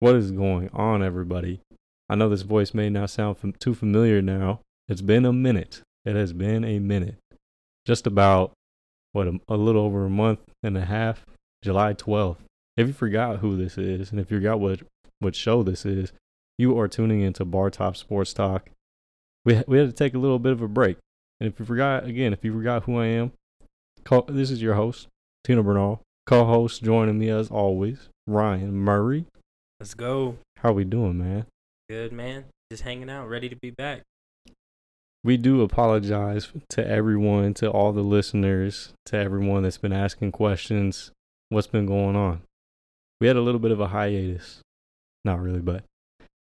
What is going on, everybody? I know this voice may not sound fam- too familiar now. It's been a minute. It has been a minute. Just about, what, a, a little over a month and a half, July 12th. If you forgot who this is, and if you forgot what, what show this is, you are tuning into Bar Top Sports Talk. We, we had to take a little bit of a break. And if you forgot, again, if you forgot who I am, call, this is your host, Tina Bernal. Co host joining me as always, Ryan Murray. Let's go. How we doing, man? Good, man. Just hanging out, ready to be back. We do apologize to everyone, to all the listeners, to everyone that's been asking questions. What's been going on? We had a little bit of a hiatus. Not really, but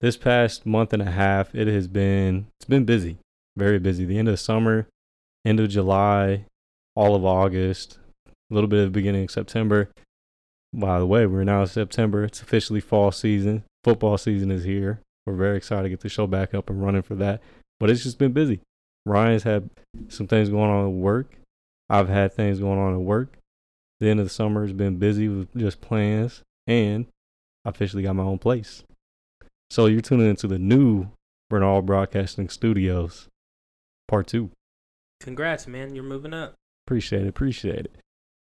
this past month and a half, it has been it's been busy, very busy. The end of summer, end of July, all of August, a little bit of the beginning of September. By the way, we're now in September. It's officially fall season. Football season is here. We're very excited to get the show back up and running for that. But it's just been busy. Ryan's had some things going on at work. I've had things going on at work. The end of the summer has been busy with just plans, and I officially got my own place. So you're tuning into the new Bernal Broadcasting Studios, part two. Congrats, man. You're moving up. Appreciate it. Appreciate it.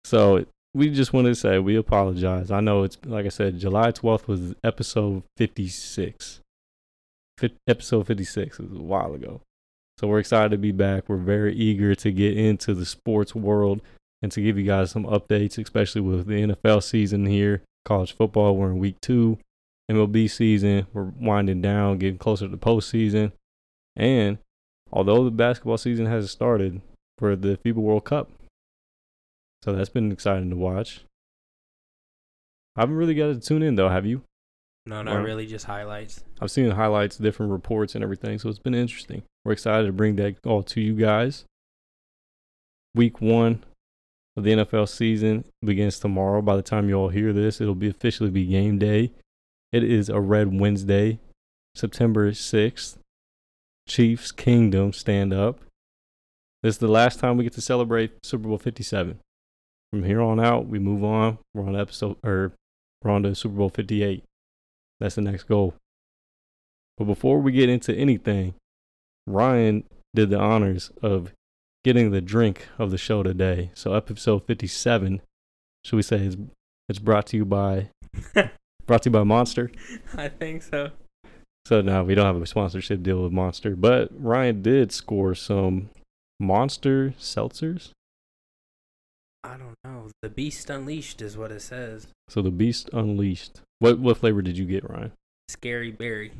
So we just wanted to say we apologize. I know it's like I said, July 12th was episode 56. Fit, episode 56 was a while ago. So we're excited to be back. We're very eager to get into the sports world and to give you guys some updates, especially with the NFL season here, college football. We're in week two, MLB season. We're winding down, getting closer to postseason. And although the basketball season hasn't started for the FIBA World Cup, so that's been exciting to watch. I haven't really got to tune in though, have you? No, not Wow. really. Just highlights. I've seen highlights, different reports, and everything. So it's been interesting. We're excited to bring that all to you guys. Week one of the NFL season begins tomorrow. By the time you all hear this, it'll be officially be game day. It is a Red Wednesday, September 6th. Chiefs Kingdom stand up. This is the last time we get to celebrate Super Bowl 57. From here on out, we move on. We're on episode or we're on to Super Bowl 58. That's the next goal. But before we get into anything, Ryan did the honors of getting the drink of the show today. So episode 57, should we say, is it's brought to you by brought to you by Monster. I think so. So no, we don't have a sponsorship deal with Monster, but Ryan did score some Monster seltzers. I don't know. The Beast Unleashed is what it says. So the Beast Unleashed. What what flavor did you get, Ryan? Scary Berry.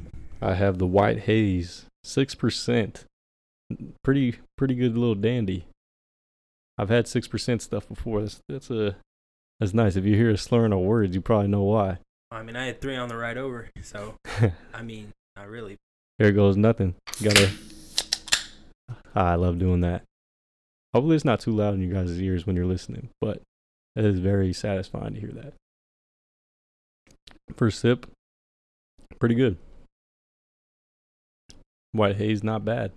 I have the White Haze, six percent. Pretty pretty good little dandy. I've had six percent stuff before. That's that's a that's nice. If you hear a slurring of words, you probably know why. I mean, I had three on the ride over, so I mean, not really. There goes nothing. Gotta. I love doing that. Hopefully, it's not too loud in you guys' ears when you're listening, but it is very satisfying to hear that. First sip, pretty good. White haze, not bad.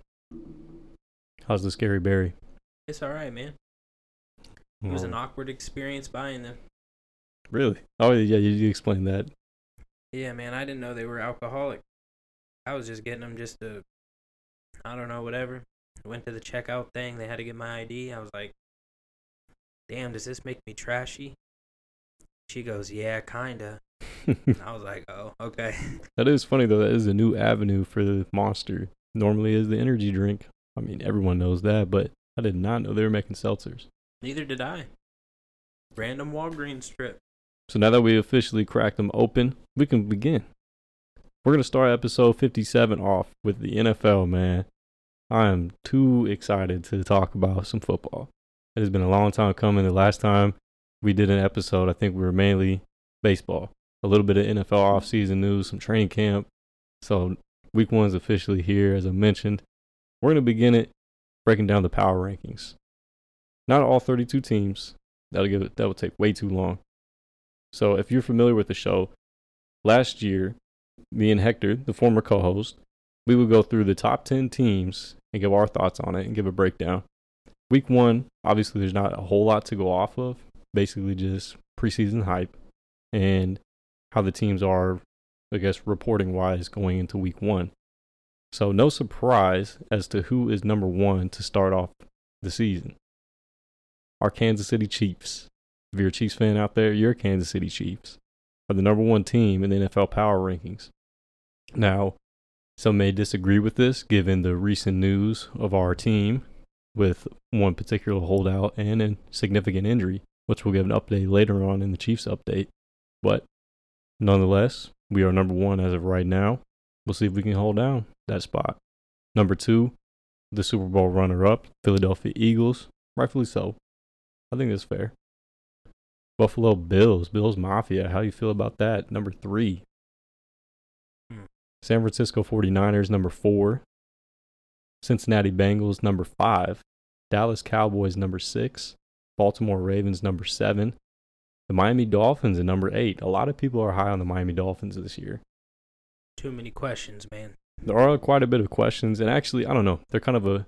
How's the scary berry? It's all right, man. It was an awkward experience buying them. Really? Oh yeah, you, you explained that. Yeah, man. I didn't know they were alcoholic. I was just getting them just to, I don't know, whatever. Went to the checkout thing. They had to get my ID. I was like, damn, does this make me trashy? She goes, yeah, kinda. I was like, oh, okay. that is funny though. That is a new avenue for the monster. Normally is the energy drink. I mean, everyone knows that, but I did not know they were making seltzers. Neither did I. Random Walgreens trip. So now that we officially cracked them open, we can begin. We're gonna start episode 57 off with the NFL, man. I am too excited to talk about some football. It has been a long time coming. The last time we did an episode, I think we were mainly baseball, a little bit of NFL offseason news, some training camp. So week one's officially here, as I mentioned. We're gonna begin it breaking down the power rankings. Not all 32 teams. That'll give it. That will take way too long. So if you're familiar with the show, last year, me and Hector, the former co-host, we would go through the top 10 teams and give our thoughts on it and give a breakdown. Week one, obviously, there's not a whole lot to go off of. Basically, just preseason hype and how the teams are I guess, reporting wise going into week one. So, no surprise as to who is number one to start off the season. Our Kansas City Chiefs. If you're a Chiefs fan out there, you're Kansas City Chiefs are the number one team in the NFL power rankings. Now, some may disagree with this given the recent news of our team with one particular holdout and a significant injury, which we'll give an update later on in the Chiefs update. But nonetheless, we are number one as of right now. We'll see if we can hold down that spot. Number two, the Super Bowl runner up, Philadelphia Eagles. Rightfully so. I think that's fair. Buffalo Bills, Bills Mafia. How you feel about that? Number three. San Francisco 49ers, number four. Cincinnati Bengals, number five. Dallas Cowboys, number six. Baltimore Ravens, number seven. The Miami Dolphins at number eight. A lot of people are high on the Miami Dolphins this year. Too many questions, man. There are quite a bit of questions, and actually, I don't know. They're kind of a,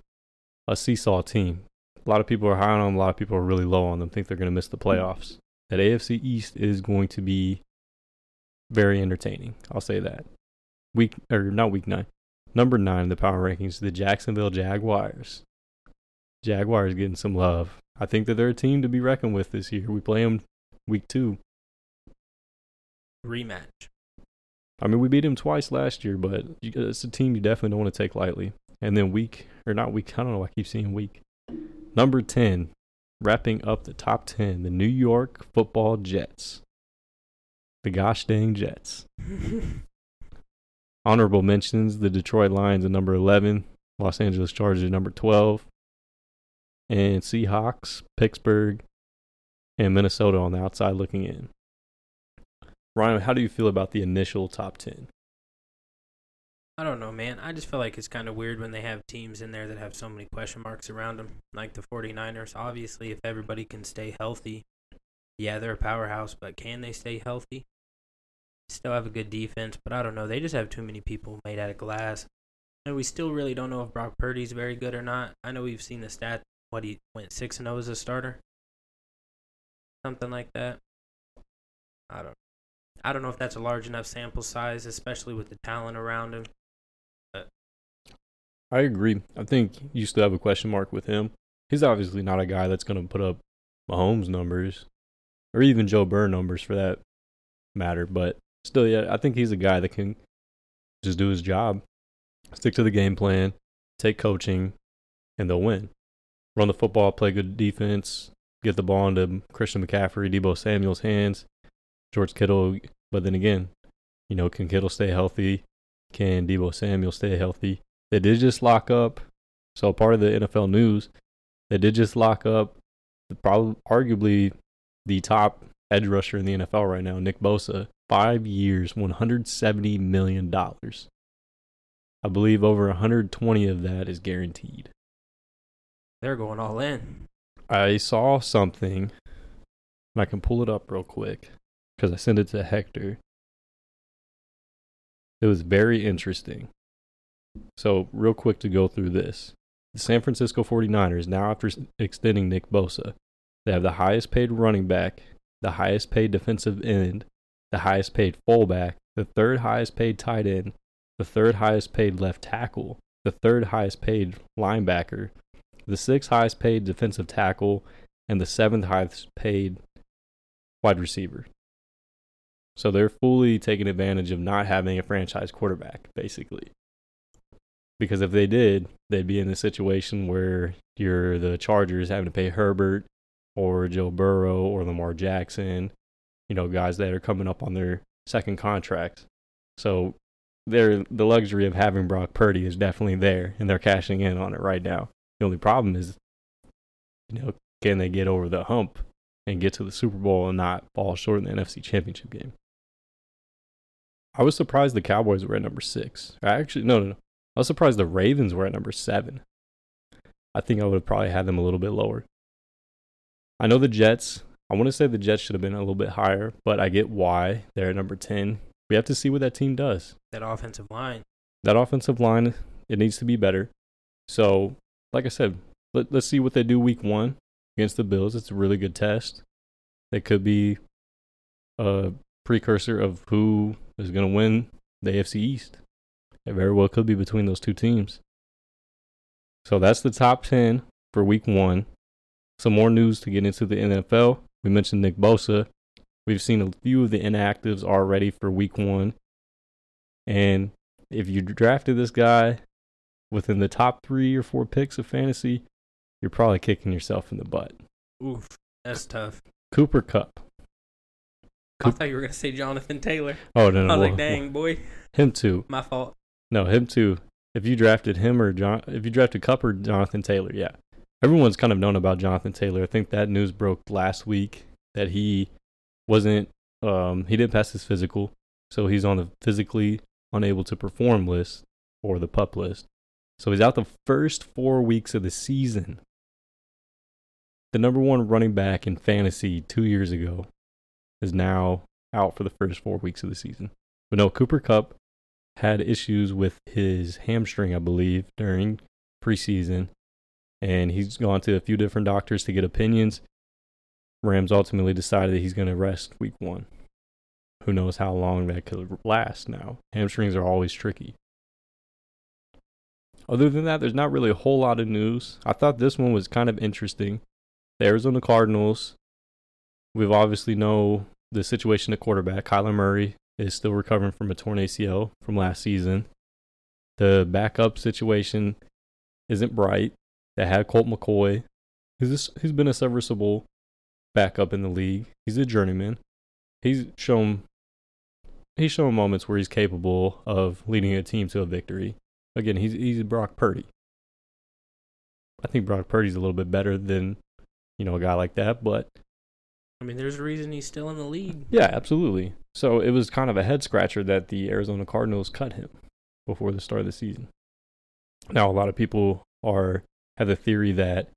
a seesaw team. A lot of people are high on them. A lot of people are really low on them. Think they're going to miss the playoffs that AFC East is going to be very entertaining. I'll say that. Week or not week nine. Number nine in the power rankings, the Jacksonville Jaguars. Jaguars getting some love. I think that they're a team to be reckoned with this year. We play them week two. Rematch. I mean, we beat them twice last year, but uh, it's a team you definitely don't want to take lightly. And then week, or not week, I don't know, I keep seeing week. Number 10, wrapping up the top 10, the New York football Jets. The gosh dang Jets. Honorable mentions the Detroit Lions at number 11, Los Angeles Chargers at number 12, and Seahawks, Pittsburgh, and Minnesota on the outside looking in. Ryan, how do you feel about the initial top 10? I don't know, man. I just feel like it's kind of weird when they have teams in there that have so many question marks around them, like the 49ers. Obviously, if everybody can stay healthy, yeah, they're a powerhouse, but can they stay healthy? Still have a good defense, but I don't know. They just have too many people made out of glass. And we still really don't know if Brock Purdy's very good or not. I know we've seen the stat, what he went 6 and 0 as a starter. Something like that. I don't I don't know if that's a large enough sample size, especially with the talent around him. I agree. I think you still have a question mark with him. He's obviously not a guy that's going to put up Mahomes numbers or even Joe Burrow numbers for that matter. But still, yeah, I think he's a guy that can just do his job, stick to the game plan, take coaching, and they'll win. Run the football, play good defense, get the ball into Christian McCaffrey, Deebo Samuel's hands, George Kittle. But then again, you know, can Kittle stay healthy? Can Deebo Samuel stay healthy? They did just lock up. So part of the NFL news, they did just lock up, the, probably arguably the top edge rusher in the NFL right now, Nick Bosa, five years, one hundred seventy million dollars. I believe over 120 of that is guaranteed. They're going all in. I saw something, and I can pull it up real quick because I sent it to Hector. It was very interesting. So, real quick to go through this. The San Francisco 49ers, now after extending Nick Bosa, they have the highest paid running back, the highest paid defensive end, the highest paid fullback, the third highest paid tight end, the third highest paid left tackle, the third highest paid linebacker, the sixth highest paid defensive tackle, and the seventh highest paid wide receiver. So they're fully taking advantage of not having a franchise quarterback, basically. Because if they did, they'd be in a situation where you're the Chargers having to pay Herbert or Joe Burrow or Lamar Jackson, you know, guys that are coming up on their second contracts. So they're, the luxury of having Brock Purdy is definitely there, and they're cashing in on it right now. The only problem is, you know, can they get over the hump and get to the Super Bowl and not fall short in the NFC Championship game? I was surprised the Cowboys were at number six. I actually, no, no, no. I was surprised the Ravens were at number seven. I think I would have probably had them a little bit lower. I know the Jets. I want to say the Jets should have been a little bit higher, but I get why they're at number 10. We have to see what that team does. That offensive line. That offensive line, it needs to be better. So, like I said, let, let's see what they do week one against the Bills. It's a really good test. It could be a precursor of who is going to win the AFC East. It very well could be between those two teams. So that's the top 10 for week one. Some more news to get into the NFL. We mentioned Nick Bosa. We've seen a few of the inactives already for week one. And if you drafted this guy within the top three or four picks of fantasy, you're probably kicking yourself in the butt. Oof, that's tough. Cooper Kupp. I thought you were gonna say Jonathan Taylor. Oh no, no, I was well, like, dang boy, him too. my fault. No, him too. If you drafted him or John, if you drafted Kupp or Jonathan Taylor, yeah, everyone's kind of known about Jonathan Taylor. I think that news broke last week that he wasn't, um, he didn't pass his physical, so he's on the physically unable to perform list or the pup list. So he's out the first four weeks of the season. The number one running back in fantasy two years ago is now out for the first four weeks of the season. But no, Cooper Kupp had issues with his hamstring, I believe, during preseason. And he's gone to a few different doctors to get opinions. Rams ultimately decided that he's going to rest week one. Who knows how long that could last now? Hamstrings are always tricky. Other than that, there's not really a whole lot of news. I thought this one was kind of interesting. The Arizona Cardinals, we've obviously know the situation at quarterback. Kyler Murray is still recovering from a torn ACL from last season. The backup situation isn't bright. They had Colt McCoy. He's he's been a serviceable backup in the league. He's a journeyman. He's shown he's shown moments where he's capable of leading a team to a victory. Again, he's he's Brock Purdy. I think Brock Purdy's a little bit better than you know a guy like that, but I mean, there's a reason he's still in the league. yeah, absolutely. So it was kind of a head scratcher that the Arizona Cardinals cut him before the start of the season. Now a lot of people are have the theory that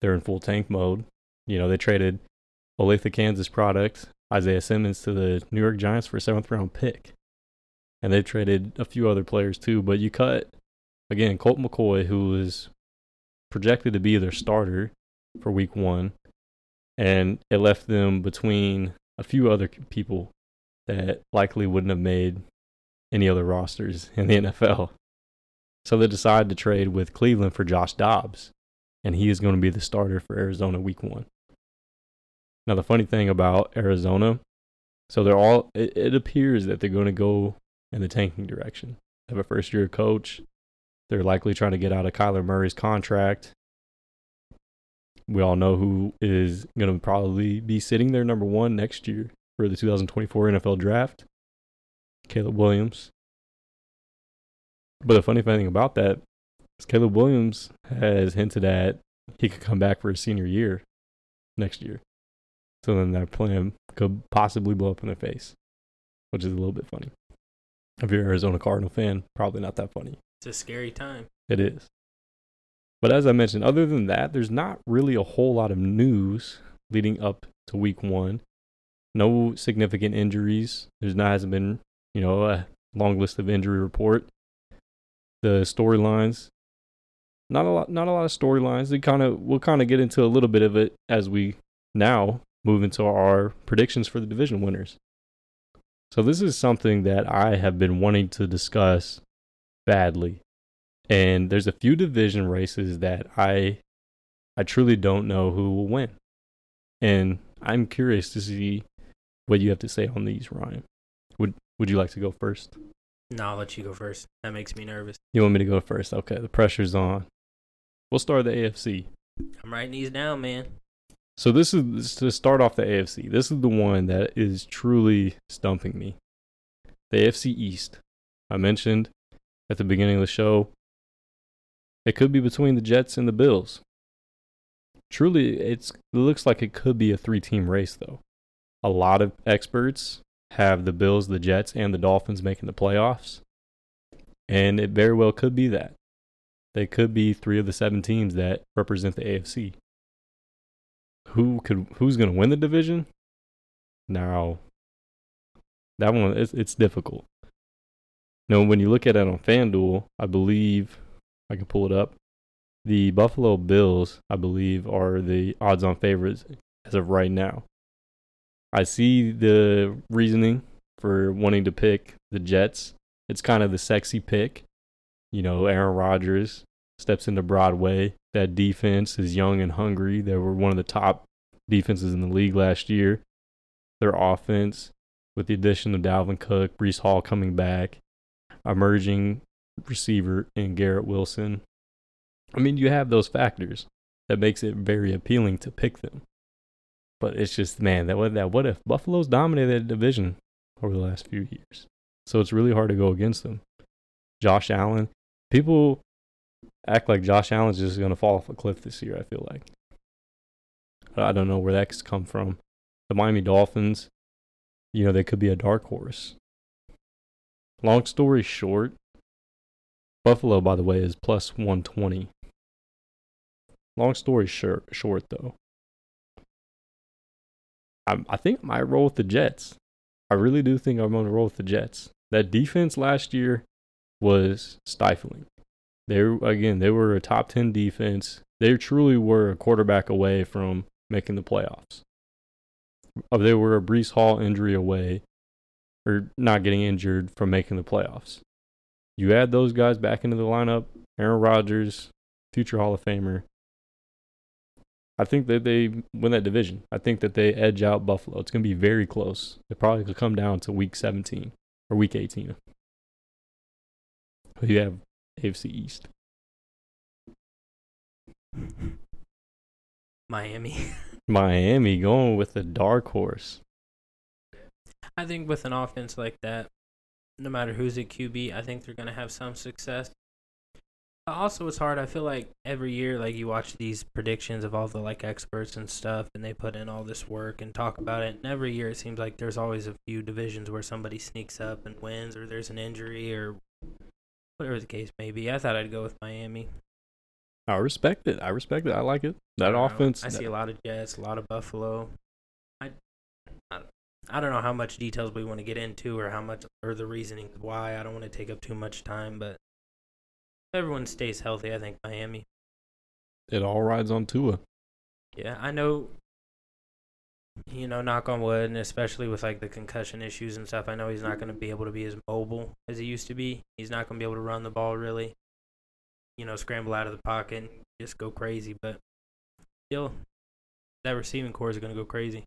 they're in full tank mode. You know, they traded Olathe, Kansas product, Isaiah Simmons to the New York Giants for a seventh round pick. And they traded a few other players too, but you cut again Colt McCoy, who was projected to be their starter for week one, and it left them between a few other people that likely wouldn't have made any other rosters in the NFL. So they decided to trade with Cleveland for Josh Dobbs, and he is going to be the starter for Arizona week one. Now, the funny thing about Arizona, so they're all, it, it appears that they're going to go in the tanking direction. They have a first year coach. They're likely trying to get out of Kyler Murray's contract. We all know who is going to probably be sitting there number one next year for the 2024 NFL draft Caleb Williams. But the funny thing about that is Caleb Williams has hinted at he could come back for his senior year next year. So then that plan could possibly blow up in their face, which is a little bit funny. If you're an Arizona Cardinal fan, probably not that funny. It's a scary time. It is. But as I mentioned, other than that, there's not really a whole lot of news leading up to week one. No significant injuries. There's not hasn't been, you know, a long list of injury report. The storylines, not a lot, not a lot of storylines. They kind of we'll kind of get into a little bit of it as we now move into our predictions for the division winners. So this is something that I have been wanting to discuss badly. And there's a few division races that I I truly don't know who will win. And I'm curious to see what you have to say on these, Ryan. Would would you like to go first? No, I'll let you go first. That makes me nervous. You want me to go first? Okay, the pressure's on. We'll start the AFC. I'm writing these down, man. So this is this- to start off the AFC. This is the one that is truly stumping me. The AFC East. I mentioned at the beginning of the show. It could be between the Jets and the Bills. Truly, it's it looks like it could be a three-team race though. A lot of experts have the Bills, the Jets, and the Dolphins making the playoffs. And it very well could be that. They could be three of the seven teams that represent the AFC who could who's going to win the division? Now, that one it's it's difficult. Now, when you look at it on FanDuel, I believe I can pull it up. The Buffalo Bills, I believe, are the odds-on favorites as of right now. I see the reasoning for wanting to pick the Jets it's kind of the sexy pick. You know, Aaron Rodgers steps into Broadway. That defense is young and hungry. They were one of the top defenses in the league last year. Their offense, with the addition of Dalvin Cook, Breece Hall coming back, emerging receiver in Garrett Wilson. I mean, you have those factors that makes it very appealing to pick them. But it's just man, that what that what if Buffalo's dominated the division over the last few years. So it's really hard to go against them. Josh Allen, people act like Josh Allen's just going to fall off a cliff this year, I feel like. I don't know where that's come from. The Miami Dolphins, you know, they could be a dark horse. Long story short, Buffalo, by the way, is plus 120. Long story short, short though, I, I think I might roll with the Jets. I really do think I'm going to roll with the Jets. That defense last year was stifling. They were, again, they were a top 10 defense. They truly were a quarterback away from making the playoffs. Uh, they were a Breece Hall injury away or not getting injured from making the playoffs. You add those guys back into the lineup, Aaron Rodgers, future Hall of Famer. I think that they win that division. I think that they edge out Buffalo. It's going to be very close. It probably could come down to week 17 or week 18. You have AFC East. Miami. Miami going with the dark horse. I think with an offense like that, no matter who's at QB, I think they're going to have some success. Also, it's hard. I feel like every year, like you watch these predictions of all the like experts and stuff, and they put in all this work and talk about it. And every year, it seems like there's always a few divisions where somebody sneaks up and wins, or there's an injury, or whatever the case may be. I thought I'd go with Miami. I respect it. I respect it. I like it. That I offense. I see a lot of Jets, a lot of Buffalo. I, I, I don't know how much details we want to get into, or how much, or the reasoning why. I don't want to take up too much time, but everyone stays healthy. I think Miami. It all rides on Tua. Yeah, I know. You know, knock on wood, and especially with like the concussion issues and stuff, I know he's not going to be able to be as mobile as he used to be. He's not going to be able to run the ball really. You know, scramble out of the pocket and just go crazy. But still, that receiving core is going to go crazy.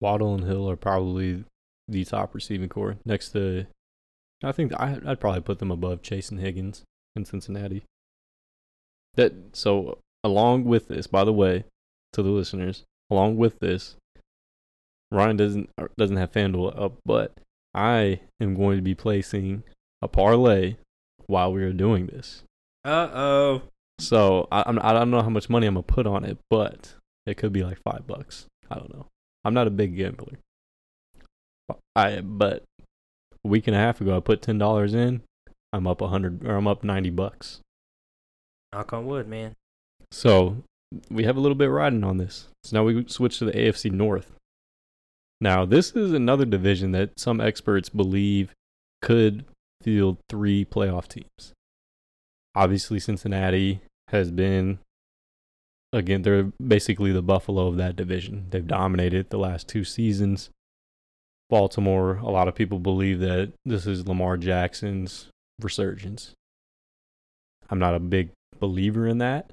Waddle and Hill are probably the top receiving core next to. I think I, I'd probably put them above Chase and Higgins in Cincinnati. That so along with this, by the way, to the listeners, along with this, Ryan doesn't doesn't have FanDuel up, but I am going to be placing a parlay while we are doing this. Uh oh. So I I'm, I don't know how much money I'm gonna put on it, but it could be like five bucks. I don't know. I'm not a big gambler. I but a week and a half ago I put ten dollars in. I'm up a hundred or I'm up ninety bucks. Knock on wood, man. So we have a little bit riding on this. So now we switch to the AFC North. Now this is another division that some experts believe could field three playoff teams. Obviously, Cincinnati has been again they're basically the buffalo of that division they've dominated the last two seasons baltimore a lot of people believe that this is lamar jackson's resurgence i'm not a big believer in that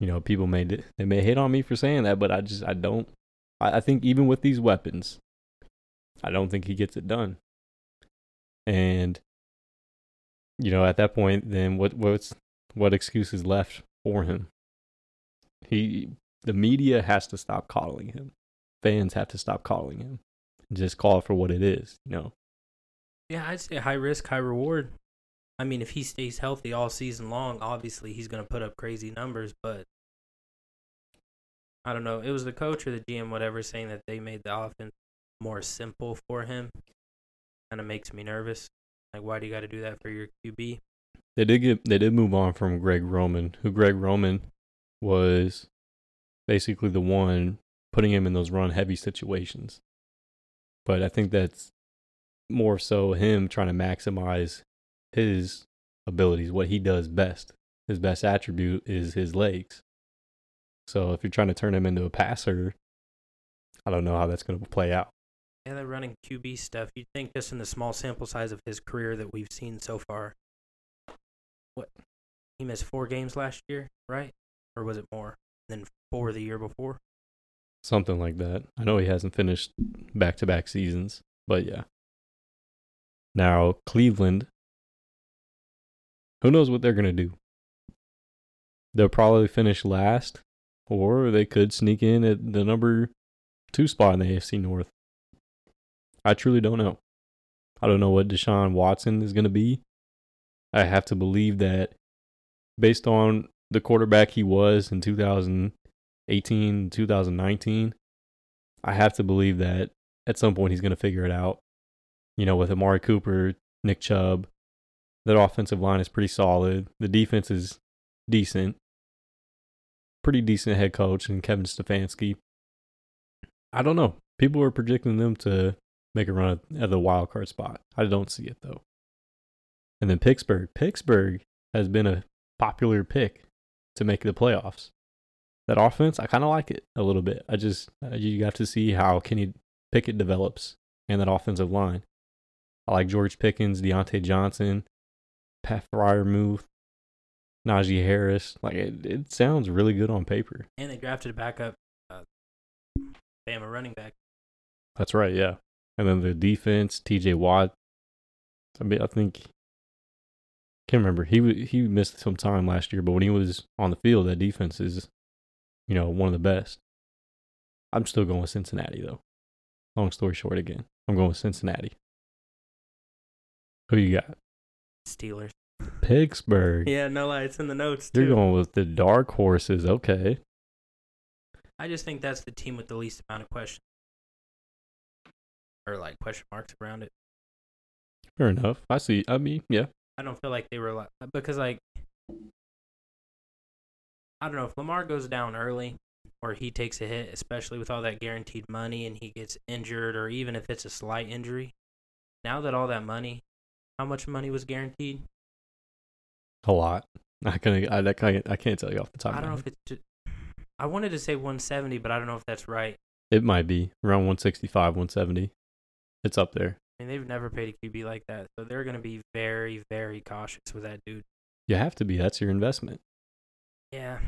you know people may they may hate on me for saying that but i just i don't i, I think even with these weapons i don't think he gets it done and you know at that point then what what's what excuse is left for him he, the media has to stop coddling him. Fans have to stop coddling him. Just call for what it is, you know. Yeah, I'd say high risk, high reward. I mean, if he stays healthy all season long, obviously he's going to put up crazy numbers, but I don't know. It was the coach or the GM, whatever, saying that they made the offense more simple for him. Kind of makes me nervous. Like, why do you got to do that for your QB? They did get they did move on from Greg Roman, who Greg Roman was basically the one putting him in those run heavy situations. But I think that's more so him trying to maximize his abilities, what he does best. His best attribute is his legs. So if you're trying to turn him into a passer, I don't know how that's going to play out. Yeah, they're running QB stuff. You'd think just in the small sample size of his career that we've seen so far. What? He missed four games last year, right? Or was it more than four the year before? Something like that. I know he hasn't finished back to back seasons, but yeah. Now, Cleveland, who knows what they're going to do? They'll probably finish last, or they could sneak in at the number two spot in the AFC North. I truly don't know. I don't know what Deshaun Watson is going to be. I have to believe that based on the quarterback he was in 2018, 2019, I have to believe that at some point he's going to figure it out. You know, with Amari Cooper, Nick Chubb, that offensive line is pretty solid. The defense is decent. Pretty decent head coach and Kevin Stefanski. I don't know. People are projecting them to make a run at the wild card spot. I don't see it though. And then Pittsburgh. Pittsburgh has been a popular pick to make the playoffs. That offense, I kind of like it a little bit. I just you got to see how Kenny Pickett develops and that offensive line. I like George Pickens, Diontae Johnson, Pat Freiermuth, Najee Harris. Like it, it sounds really good on paper. And they drafted a backup, uh, Bama running back. That's right, yeah. And then the defense, T.J. Watt. I mean, I think can't remember. He he missed some time last year, but when he was on the field, that defense is, you know, one of the best. I'm still going with Cincinnati though. Long story short, again, I'm going with Cincinnati. Who you got? Steelers. Pittsburgh. Yeah, no lie, it's in the notes too. You're going with the dark horses. Okay. I just think that's the team with the least amount of questions. Or like question marks around it. Fair enough. I see. I mean, yeah. I don't feel like they were like because like I don't know if Lamar goes down early or he takes a hit, especially with all that guaranteed money and he gets injured or even if it's a slight injury. Now that all that money, how much money was guaranteed? A lot. I can't. I, I can't. I can't tell you off the top. I don't know head. if it's. I wanted to say 170, but I don't know if that's right. It might be around 165, 170. It's up there. I mean, they've never paid a QB like that, so they're going to be very, very cautious with that dude. You have to be. That's your investment. Yeah,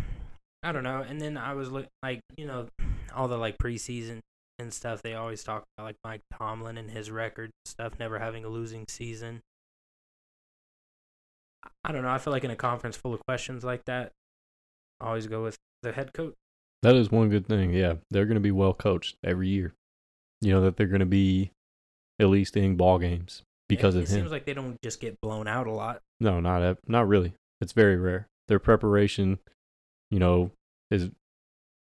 I don't know. And then I was look like you know all the like preseason and stuff. They always talk about like Mike Tomlin and his record and stuff, never having a losing season. I don't know. I feel like in a conference full of questions like that, I always go with the head coach. That is one good thing. Yeah, they're going to be well coached every year. You know that they're going to be at least in ball games because it, of it him. seems like they don't just get blown out a lot. No, not not really. It's very rare. Their preparation, you know, is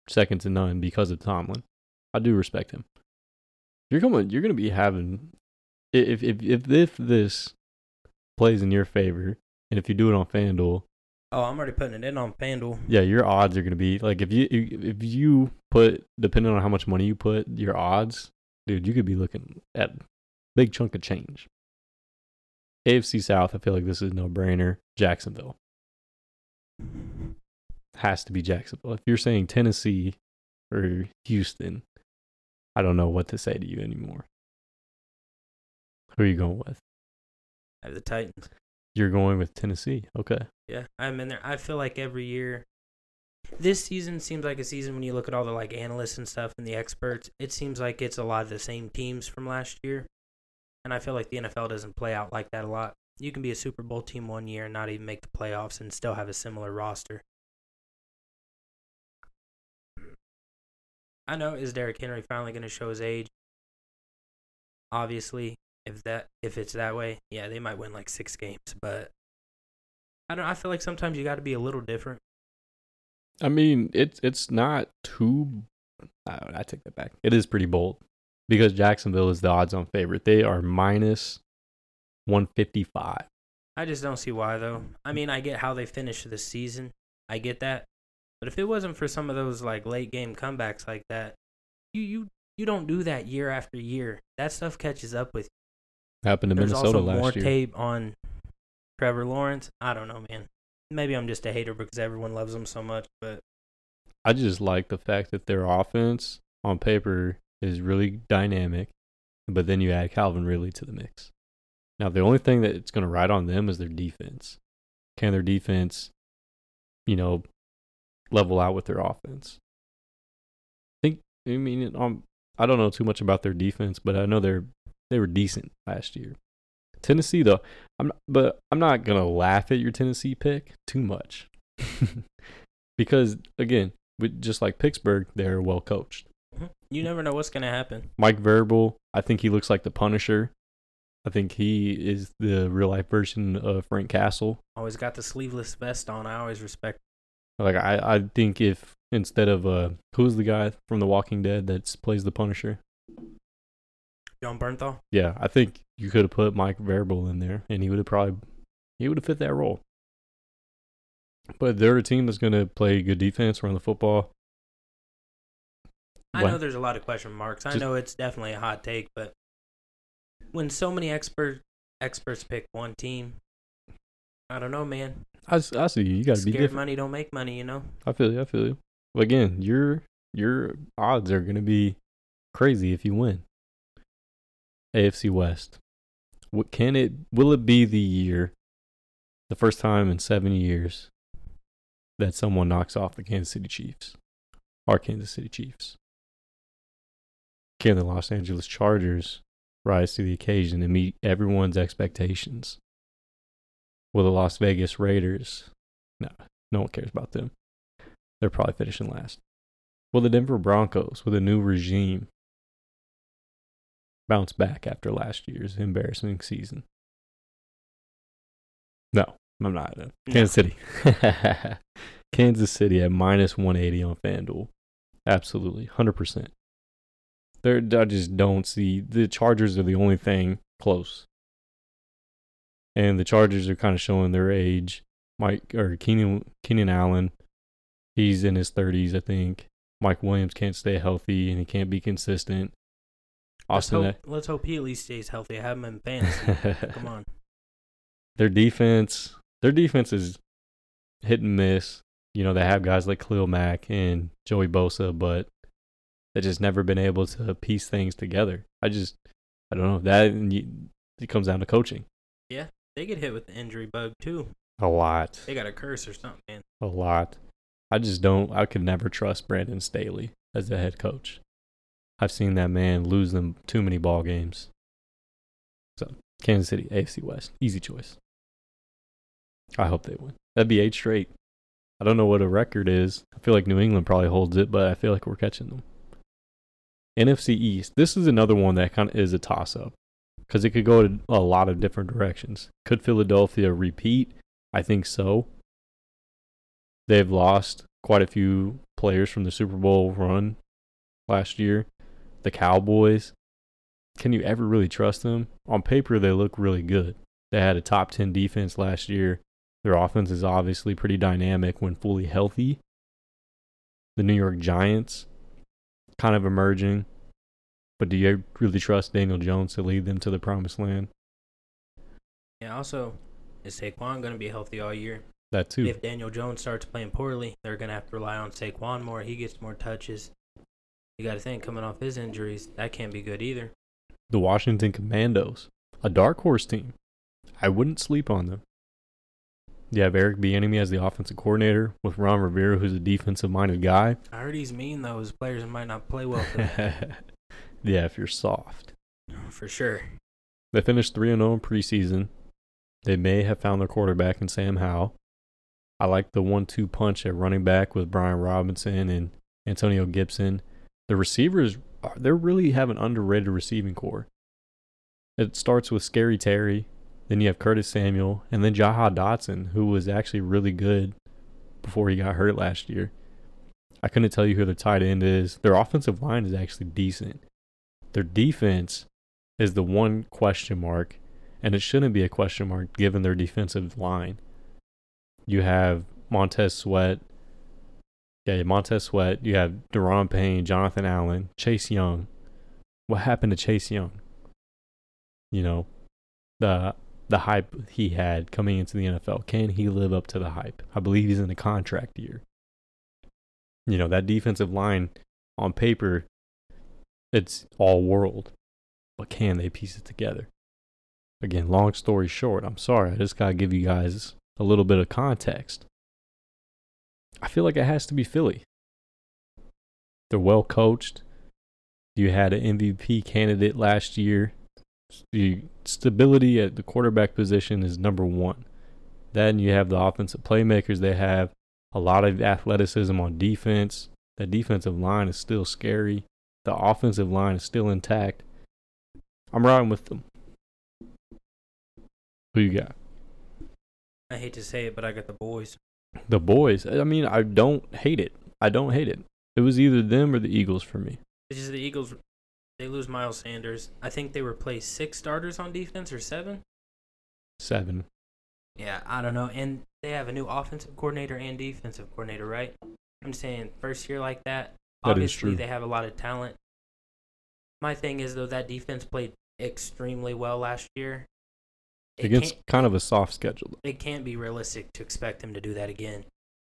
second to none because of Tomlin. I do respect him. You're going. You're going to be having if if if if this plays in your favor, and if you do it on FanDuel, Oh, I'm already putting it in on FanDuel. yeah, your odds are going to be like if you if you put depending on how much money you put, your odds, dude, you could be looking at big chunk of change. AFC South, I feel like this is no brainer. Jacksonville has to be Jacksonville. If you're saying Tennessee or Houston, I don't know what to say to you anymore. Who are you going with? I have the Titans. You're going with Tennessee. Okay. Yeah, I'm in there. I feel like every year, this season seems like a season when you look at all the like analysts and stuff and the experts. It seems like it's a lot of the same teams from last year, and I feel like the NFL doesn't play out like that a lot. You can be a Super Bowl team one year and not even make the playoffs and still have a similar roster. I know is Derrick Henry finally going to show his age? Obviously, if that if it's that way, yeah, they might win like six games, but I don't. I feel like sometimes you got to be a little different. I mean, it's it's not too. I, I take that back. It is pretty bold because Jacksonville is the odds-on favorite. They are minus one fifty-five. I just don't see why though. I mean, I get how they finished the season. I get that. But if it wasn't for some of those like late game comebacks like that, you you you don't do that year after year. That stuff catches up with you. Happened to There's Minnesota also more last year. tape on Trevor Lawrence. I don't know, man. Maybe I'm just a hater because everyone loves him so much, but I just like the fact that their offense on paper is really dynamic. but then you add Calvin Ridley to the mix. Now, the only thing that it's going to ride on them is their defense. Can their defense, you know, level out with their offense? I think. I mean, um, I don't know too much about their defense, but I know they're they were decent last year. Tennessee, though, I'm but I'm not gonna laugh at your Tennessee pick too much, because again, with, just like Pittsburgh, they're well coached. You never know what's gonna happen. Mike Vrabel, I think he looks like the Punisher. I think he is the real life version of Frank Castle. Always got the sleeveless vest on. I always respect. Like I, I think if instead of uh, who's the guy from The Walking Dead that plays the Punisher? Jon Bernthal. Yeah, I think you could have put Mike Vrabel in there, and he would have probably he would have fit that role. But they're a team that's going to play good defense, run the football. I What? know there's a lot of question marks. I know it's definitely a hot take, but when so many expert experts pick one team, I don't know, man. I see you. You got to be Scared different. money don't make money, you know. I feel you. I feel you. But again, your your odds are going to be crazy if you win. AFC West. What can it? Will it be the year, the first time in seven years, that someone knocks off the Kansas City Chiefs, our Kansas City Chiefs? Can the Los Angeles Chargers rise to the occasion and meet everyone's expectations? Will the Las Vegas Raiders? No, no one cares about them. They're probably finishing last. Will the Denver Broncos, with a new regime, bounce back after last year's embarrassing season? No, I'm not. Uh. Kansas City. Kansas City at minus 180 on FanDuel. Absolutely. 100%. They're, I just don't see. The Chargers are the only thing close. And the Chargers are kind of showing their age. Mike or Keenan Keenan Allen, he's in his thirties, I think. Mike Williams can't stay healthy and he can't be consistent. Let's hope, let's hope he at least stays healthy. I have him in fantasy. Come on. their defense, their defense is hit and miss. You know, they have guys like Khalil Mack and Joey Bosa, but they just never been able to piece things together. I just, I don't know. That it comes down to coaching. Yeah, they get hit with the injury bug too. A lot. They got a curse or something, man. a lot. I just don't. I could never trust Brandon Staley as the head coach. I've seen that man lose them too many ball games. So Kansas City, AFC West, easy choice. I hope they win. That'd be eight straight. I don't know what a record is. I feel like New England probably holds it, but I feel like we're catching them. NFC East. This is another one that kind of is a toss up because it could go a lot of different directions. Could Philadelphia repeat? I think so. They've lost quite a few players from the Super Bowl run last year. The Cowboys, can you ever really trust them? On paper, they look really good. They had a top 10 defense last year. Their offense is obviously pretty dynamic when fully healthy. The New York Giants, kind of emerging. But do you really trust Daniel Jones to lead them to the promised land? Yeah. Also, is Saquon going to be healthy all year? That too. If Daniel Jones starts playing poorly, they're going to have to rely on Saquon more. He gets more touches. You got to think coming off his injuries, that can't be good either. the Washington Commandos, a dark horse team. I wouldn't sleep on them. You have Eric Bieniemy as the offensive coordinator with Ron Rivera, who's a defensive-minded guy. I heard he's mean though. His players might not play well for him. yeah, if you're soft. Oh, for sure. They finished 3 and 0 in preseason. They may have found their quarterback in Sam Howell. I like the one two punch at running back with Brian Robinson and Antonio Gibson. The receivers, they really have an underrated receiving core. It starts with Scary Terry, then you have Curtis Samuel, and then Jahan Dotson, who was actually really good before he got hurt last year. I couldn't tell you who their tight end is. Their offensive line is actually decent. Their defense is the one question mark, and it shouldn't be a question mark given their defensive line. You have Montez Sweat. Yeah, you Montez Sweat. You have Daron Payne, Jonathan Allen, Chase Young. What happened to Chase Young? You know, the the hype he had coming into the NFL. Can he live up to the hype? I believe he's in a contract year. You know, that defensive line on paper, it's all world. but can they piece it together? Again, long story short, I'm sorry. I just got to give you guys a little bit of context. I feel like it has to be Philly. They're well coached. You had an MVP candidate last year. The stability at the quarterback position is number one. Then you have the offensive playmakers they have, a lot of athleticism on defense. The defensive line is still scary. The offensive line is still intact. I'm riding with them. Who you got? I hate to say it, but I got the boys. The boys. I mean, I don't hate it. I don't hate it. It was either them or the Eagles for me. It's just the Eagles. They lose Miles Sanders. I think they replace six starters on defense or seven. Seven. Yeah, I don't know. And they have a new offensive coordinator and defensive coordinator, right? I'm saying first year like that. That is obviously, true. they have a lot of talent. My thing is though that defense played extremely well last year. It Against can't, kind of a soft schedule. it can't be realistic to expect them to do that again.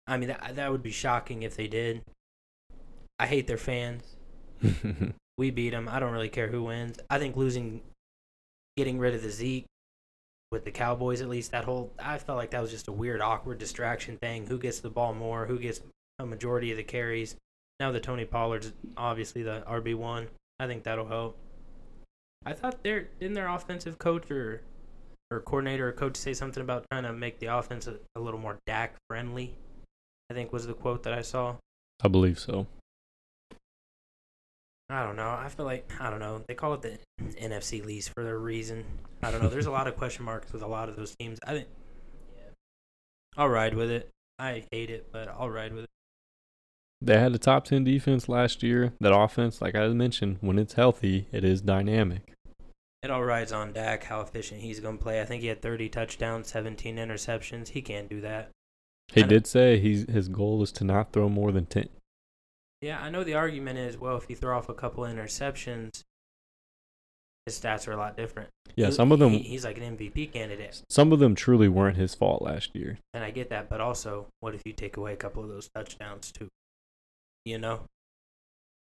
I mean, that that would be shocking if they did. I hate their fans. We beat them. I don't really care who wins. I think losing, getting rid of the Zeke with the Cowboys, at least that whole, I felt like that was just a weird, awkward distraction thing. Who gets the ball more? Who gets a majority of the carries? Now the Tony Pollard's obviously the RB one, I think that'll help. I thought their didn't their offensive coach or or coordinator or coach say something about trying to make the offense a, a little more Dak friendly. I think was the quote that I saw. I believe so. I don't know. I feel like I don't know. They call it the NFC lease for a reason. I don't know. There's a lot of question marks with a lot of those teams. I think. Yeah. I'll ride with it. I hate it, but I'll ride with it. They had a top 10 defense last year. That offense, like I mentioned, when it's healthy, it is dynamic. It all rides on Dak how efficient he's gonna play. I think he had 30 touchdowns, 17 interceptions. He can't do that. He did say he's, his goal is to not throw more than 10. Yeah, I know the argument is well, if you throw off a couple interceptions, his stats are a lot different. Yeah, He- some of them he- he's like an MVP candidate, some of them truly weren't his fault last year. and I get that. But also, what if you take away a couple of those touchdowns too? You know,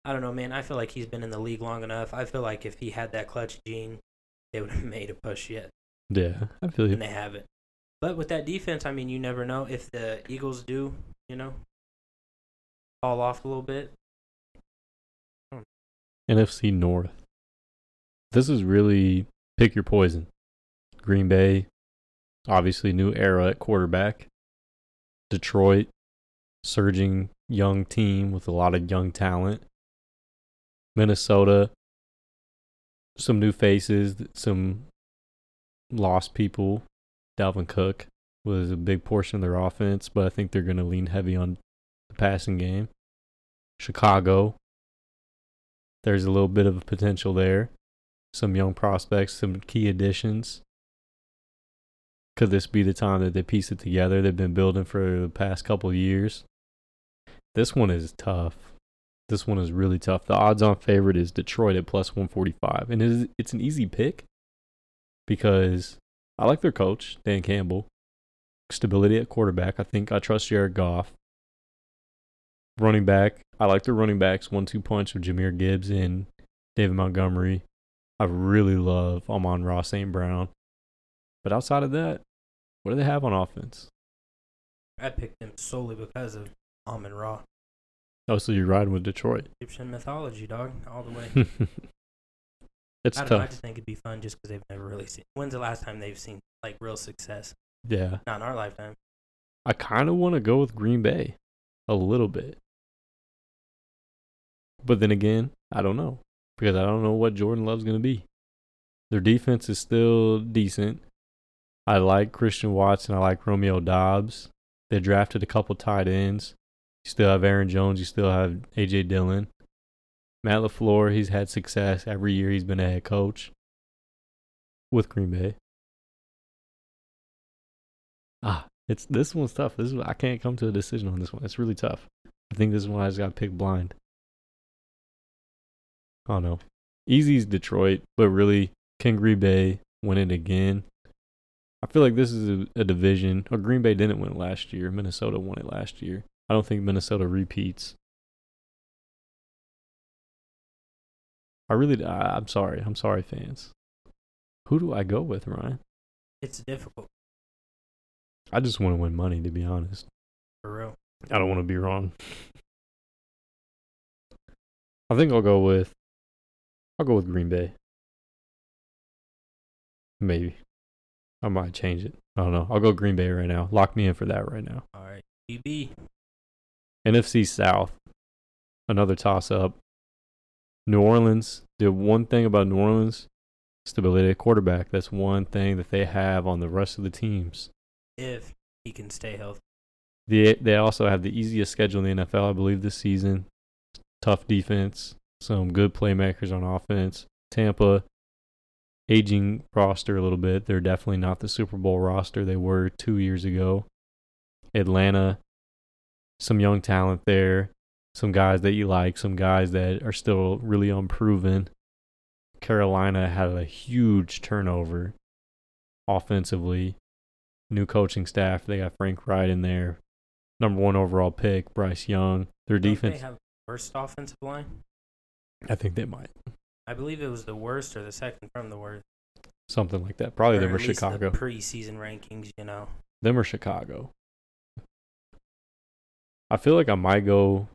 I don't know, man. I feel like he's been in the league long enough. I feel like if he had that clutch gene, they would have made a push yet, Yeah, I feel you. and they haven't. But with that defense, I mean, you never know if the Eagles do, you know, fall off a little bit. NFC North. This is really pick your poison. Green Bay, obviously new era at quarterback. Detroit, surging young team with a lot of young talent. Minnesota, some new faces, some lost people. Dalvin Cook was a big portion of their offense, but I think they're going to lean heavy on the passing game. Chicago, there's a little bit of potential there. Some young prospects, some key additions. Could this be the time that they piece it together? They've been building for the past couple years. This one is tough. This one is really tough. The odds on favorite is Detroit at plus 145. And it is, an easy pick because I like their coach, Dan Campbell. Stability at quarterback. I think I trust Jared Goff. Running back. I like the running backs one two punch of Jahmyr Gibbs and David Montgomery. I really love Amon-Ra St. Brown. But outside of that, what do they have on offense? I picked him solely because of Amon Ra. Oh, so you're riding with Detroit. Egyptian mythology, dog, all the way. it's I don't know. I just think it'd be fun just because they've never really seen. When's the last time they've seen like real success? Yeah. Not in our lifetime. I kind of want to go with Green Bay a little bit. But then again, I don't know because I don't know what Jordan Love's going to be. Their defense is still decent. I like Christian Watson. I like Romeo Doubs. They drafted a couple tight ends. You still have Aaron Jones. You still have AJ Dillon. Matt LaFleur, he's had success every year he's been a head coach with Green Bay. Ah, it's this one's tough. This is I can't come to a decision on this one. It's really tough. I think this is one I just got to pick blind. I don't know. Easy's Detroit, but really, can Green Bay win it again? I feel like this is a, a division. Or Green Bay didn't win last year. Minnesota won it last year. I don't think Minnesota repeats. I really, I, I'm sorry. I'm sorry, fans. Who do I go with, Ryan? It's difficult I just want to win money, to be honest. for real. I don't want to be wrong. I think I'll go with. I'll go with Green Bay. Maybe. I might change it. I don't know. I'll go Green Bay right now. Lock me in for that right now. All right, DB. NFC South. Another toss up. New Orleans. The one thing about New Orleans, stability at quarterback. That's one thing that they have on the rest of the teams. If he can stay healthy. They they also have the easiest schedule in the NFL, I believe, this season. Tough defense, some good playmakers on offense. Tampa, aging roster a little bit. They're definitely not the Super Bowl roster they were two years ago. Atlanta, some young talent there, some guys that you like, some guys that are still really unproven. Carolina had a huge turnover offensively. New coaching staff. They got Frank Reich in there. Number one overall pick, Bryce Young. Their Don't defense, They have worst offensive line. I think they might. I believe it was the worst or the second from the worst. Something like that. Probably Or them or at least the Chicago. preseason rankings, you know. Them or Chicago. I feel like I might go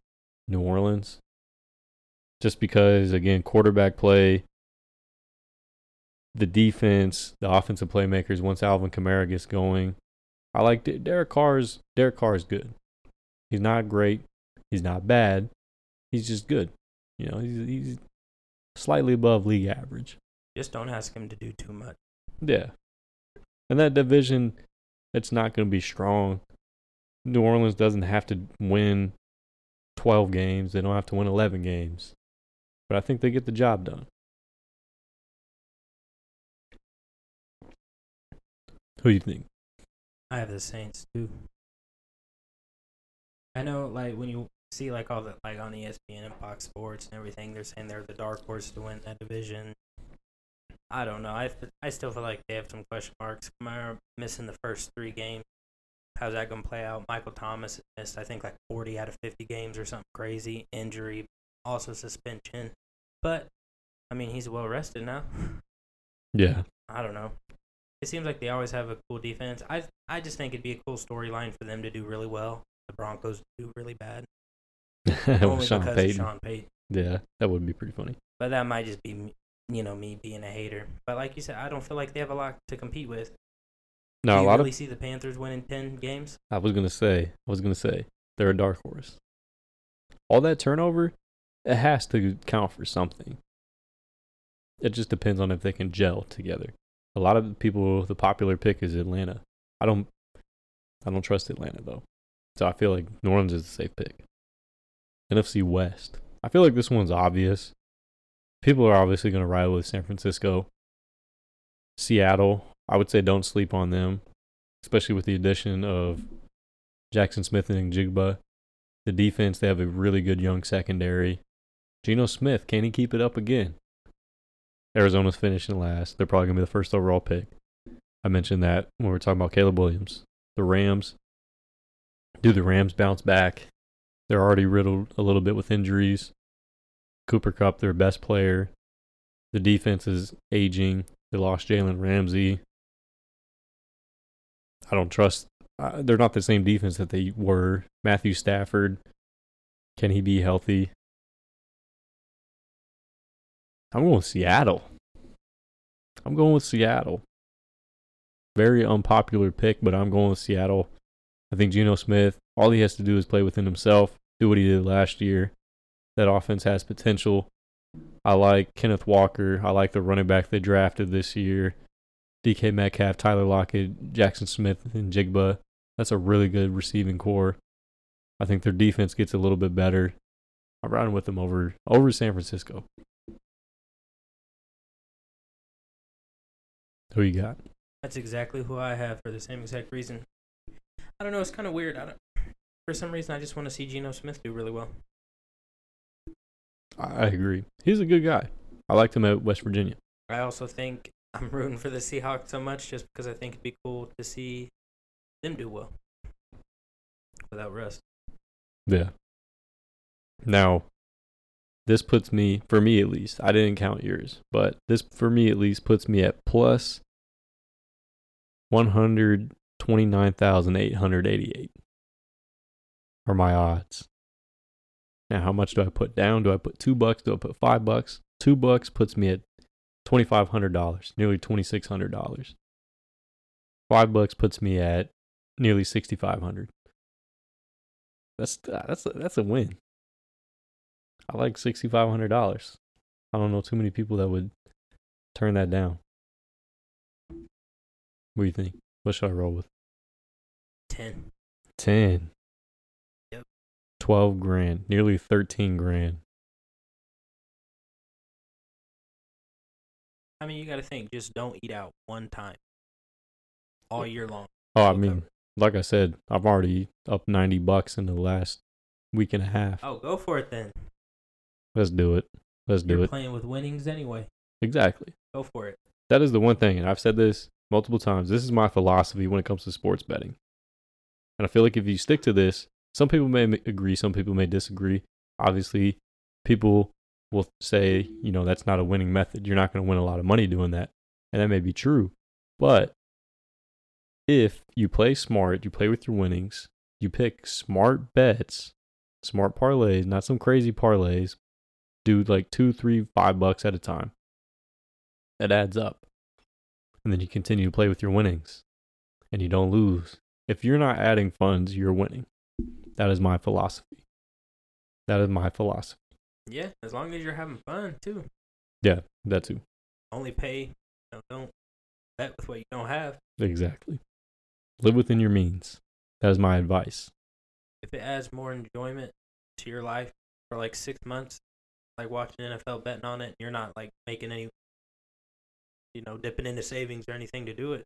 New Orleans. Just because, again, quarterback play, the defense, the offensive playmakers, once Alvin Kamara gets going. I like De- Derek Carr's Derek Carr is good. He's not great. He's not bad. He's just good. You know, he's, he's slightly above league average. Just don't ask him to do too much. Yeah. And that division, it's not going to be strong. New Orleans doesn't have to win 12 games. They don't have to win 11 games. But I think they get the job done. Who do you think? I have the Saints too. I know, like when you see like all the like on ESPN and Fox Sports and everything, they're saying they're the dark horse to win that division. I don't know. I I still feel like they have some question marks. Kamara missing the first three games. How's that gonna play out? Michael Thomas missed I think like forty out of fifty games or something crazy. Injury, also suspension. But I mean, he's well rested now. Yeah. I don't know. It seems like they always have a cool defense. I I just think it'd be a cool storyline for them to do really well. The Broncos do really bad. Only Sean because Payton. of Sean Payton. Yeah, that would be pretty funny. But that might just be you know me being a hater. But like you said, I don't feel like they have a lot to compete with. No, do a you lot really of. see the Panthers winning ten games? I was gonna say. I was gonna say they're a dark horse. All that turnover, it has to count for something. It just depends on if they can gel together. A lot of people, the popular pick is Atlanta. I don't, I don't trust Atlanta though. So I feel like New Orleans is a safe pick. NFC West. I feel like this one's obvious. People are obviously going to ride with San Francisco. Seattle. I would say don't sleep on them, especially with the addition of Jaxon Smith-Njigba. The defense, they have a really good young secondary. Geno Smith, can he keep it up again? Arizona's finishing last. They're probably going to be the first overall pick. I mentioned that when we were talking about Caleb Williams. The Rams. Do the Rams bounce back? They're already riddled a little bit with injuries. Cooper Kupp, their best player. The defense is aging. They lost Jalen Ramsey. I don't trust. Uh, they're not the same defense that they were. Matthew Stafford, can he be healthy? I'm going with Seattle. I'm going with Seattle. Very unpopular pick, but I'm going with Seattle. I think Geno Smith, all he has to do is play within himself, do what he did last year. That offense has potential. I like Kenneth Walker. I like the running back they drafted this year. DK Metcalf, Tyler Lockett, Jackson Smith, and Jigba. That's a really good receiving core. I think their defense gets a little bit better. I'm riding with them over over San Francisco. Who you got? That's exactly who I have for the same exact reason. I don't know. It's kind of weird. I don't, for some reason, I just want to see Geno Smith do really well. I I agree. He's a good guy. I liked him at West Virginia. I also think I'm rooting for the Seahawks so much just because I think it'd be cool to see them do well without Russ. Yeah. Now, this puts me, for me at least, I didn't count yours, but this for me at least puts me at plus 129,888 are my odds. Now, how much do I put down? Do I put two bucks? Do I put five bucks? Two bucks puts me at $2,500, nearly $2,600. Five bucks puts me at nearly 6,500. That's ah, that's a, that's a win. I like sixty five hundred dollars. I don't know too many people that would turn that down. What do you think? What should I roll with? Ten. Ten. Yep. Twelve grand, nearly thirteen grand. I mean, you got to think. Just don't eat out one time all year long. Oh, I mean, like I said, I've already up ninety bucks in the last week and a half. oh, go for it then. Let's do it. Let's do it. You're it. playing with winnings anyway. Exactly. Go for it. That is the one thing, and I've said this multiple times. This is my philosophy when it comes to sports betting. And I feel like if you stick to this, some people may agree, some people may disagree. Obviously, people will say, you know, that's not a winning method. You're not going to win a lot of money doing that. And that may be true. But if you play smart, you play with your winnings, you pick smart bets, smart parlays, not some crazy parlays, do like two, three, five bucks at a time. That adds up. And then you continue to play with your winnings and you don't lose. If you're not adding funds, you're winning. That is my philosophy. That is my philosophy. Yeah, as long as you're having fun too. Yeah, that too. Only pay. You know, don't bet with what you don't have. Exactly. Live within your means. That is my advice. If it adds more enjoyment to your life for like six months, like watching NFL betting on it, and you're not like making any, you know, dipping into savings or anything to do it.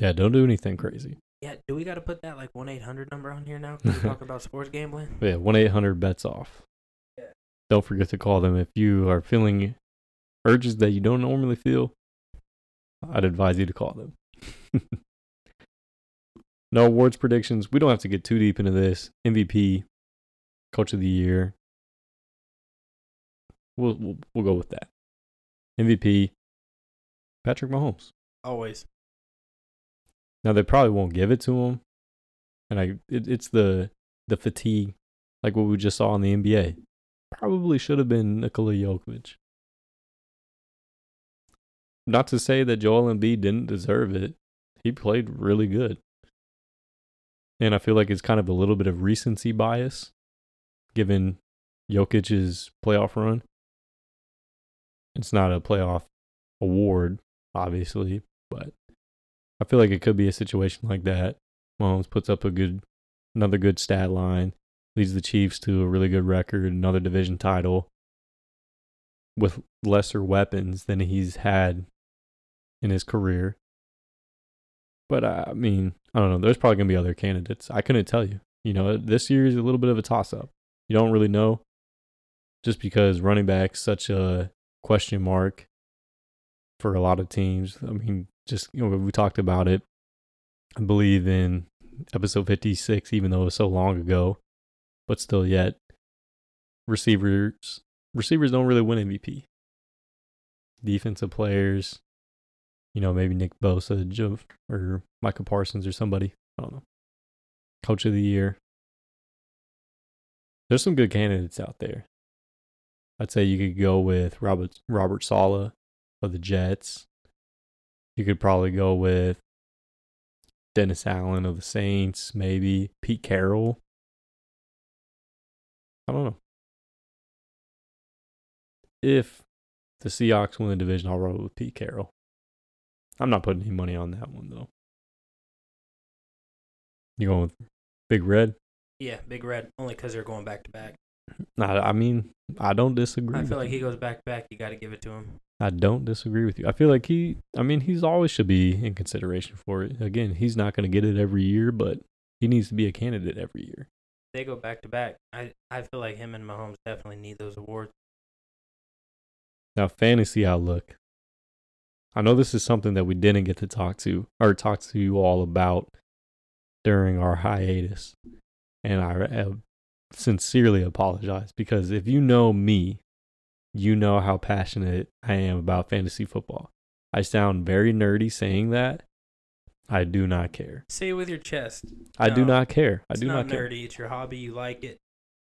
Yeah, don't do anything crazy. Yeah, do we got to put that like one eight hundred number on here now? Can we talk about sports gambling? Yeah, 1 800 bets off. Don't forget to call them if you are feeling urges that you don't normally feel. I'd advise you to call them. no awards predictions. We don't have to get too deep into this. MVP, coach of the year. We'll we'll, we'll go with that. MVP, Patrick Mahomes. Always. Now they probably won't give it to him, and I it, it's the the fatigue, like what we just saw in the NBA. Probably should have been Nikola Jokic. Not to say that Joel Embiid didn't deserve it. He played really good. And I feel like it's kind of a little bit of recency bias given Jokic's playoff run. It's not a playoff award, obviously, but I feel like it could be a situation like that. Mahomes puts up a good, another good stat line, leads the Chiefs to a really good record, another division title with lesser weapons than he's had in his career. But uh, I mean, I don't know. There's probably gonna be other candidates. I couldn't tell you. You know, this year is a little bit of a toss up. You don't really know, just because running back's such a question mark for a lot of teams. I mean, just you know, we talked about it. I believe in episode 56, even though it was so long ago, but still, yet receivers receivers don't really win MVP. Defensive players, you know, maybe Nick Bosa, or Micah Parsons or somebody. I don't know. Coach of the year. There's some good candidates out there. I'd say you could go with Robert Robert Saleh of the Jets. You could probably go with Dennis Allen of the Saints, maybe Pete Carroll. I don't know. If the Seahawks win the division, I'll roll with Pete Carroll. I'm not putting any money on that one though. You going with Big Red? Yeah, Big Red. Only because they're going back to back. Nah, I mean, I don't disagree. I with feel like you. he goes back to back. You got to give it to him. I don't disagree with you. I feel like he, I mean, he's always should be in consideration for it. Again, he's not going to get it every year, but he needs to be a candidate every year. They go back to back. I I feel like him and Mahomes definitely need those awards. Now, fantasy outlook. I know this is something that we didn't get to talk to or talk to you all about during our hiatus. And I sincerely apologize because if you know me, you know how passionate I am about fantasy football. I sound very nerdy saying that. I do not care. Say it with your chest. I do not care. I do not not care. nerdy. It's your hobby. You like it.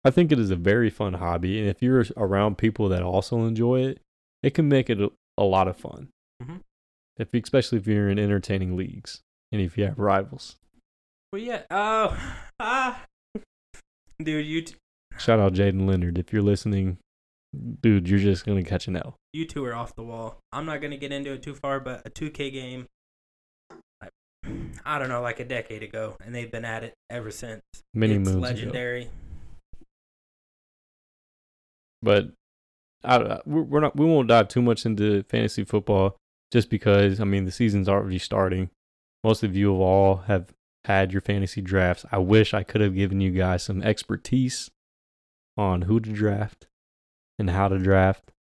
I think it is a very fun hobby, and if you're around people that also enjoy it, it can make it a, a lot of fun. Mhm. If especially if you're in entertaining leagues and if you have rivals. Well, yeah. Oh, ah, dude, you t- Shout out Jaden Leonard if you're listening, dude. You're just gonna catch an L. you two are off the wall. I'm not gonna get into it too far, but a 2K game. I, don't know, like a decade ago, and they've been at it ever since. Many it's moons ago. legendary. But I, we're not we won't dive too much into fantasy football just because I mean the season's already starting. Most of you of all have had your fantasy drafts. I wish I could have given you guys some expertise on who to draft and how to draft.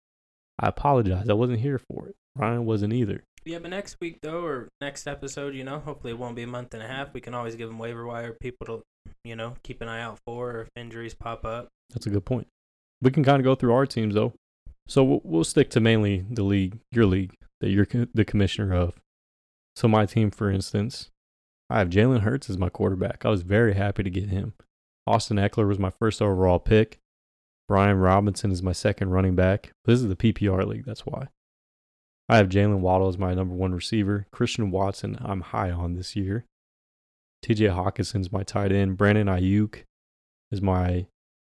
I apologize. I wasn't here for it. Ryan wasn't either. Yeah, but next week though, or next episode, you know, hopefully it won't be a month and a half. We can always give them waiver wire people to, you know, keep an eye out for, or if injuries pop up. That's a good point. We can kind of go through our teams though. So we'll, we'll stick to mainly the league, your league that you're co- the commissioner of. So my team, for instance, I have Jalen Hurts as my quarterback. I was very happy to get him. Austin Ekeler was my first overall pick. Brian Robinson is my second running back. This is the PPR league, that's why. I have Jaylen Waddle as my number one receiver. Christian Watson, I'm high on this year. TJ Hockenson's my tight end. Brandon Aiyuk is my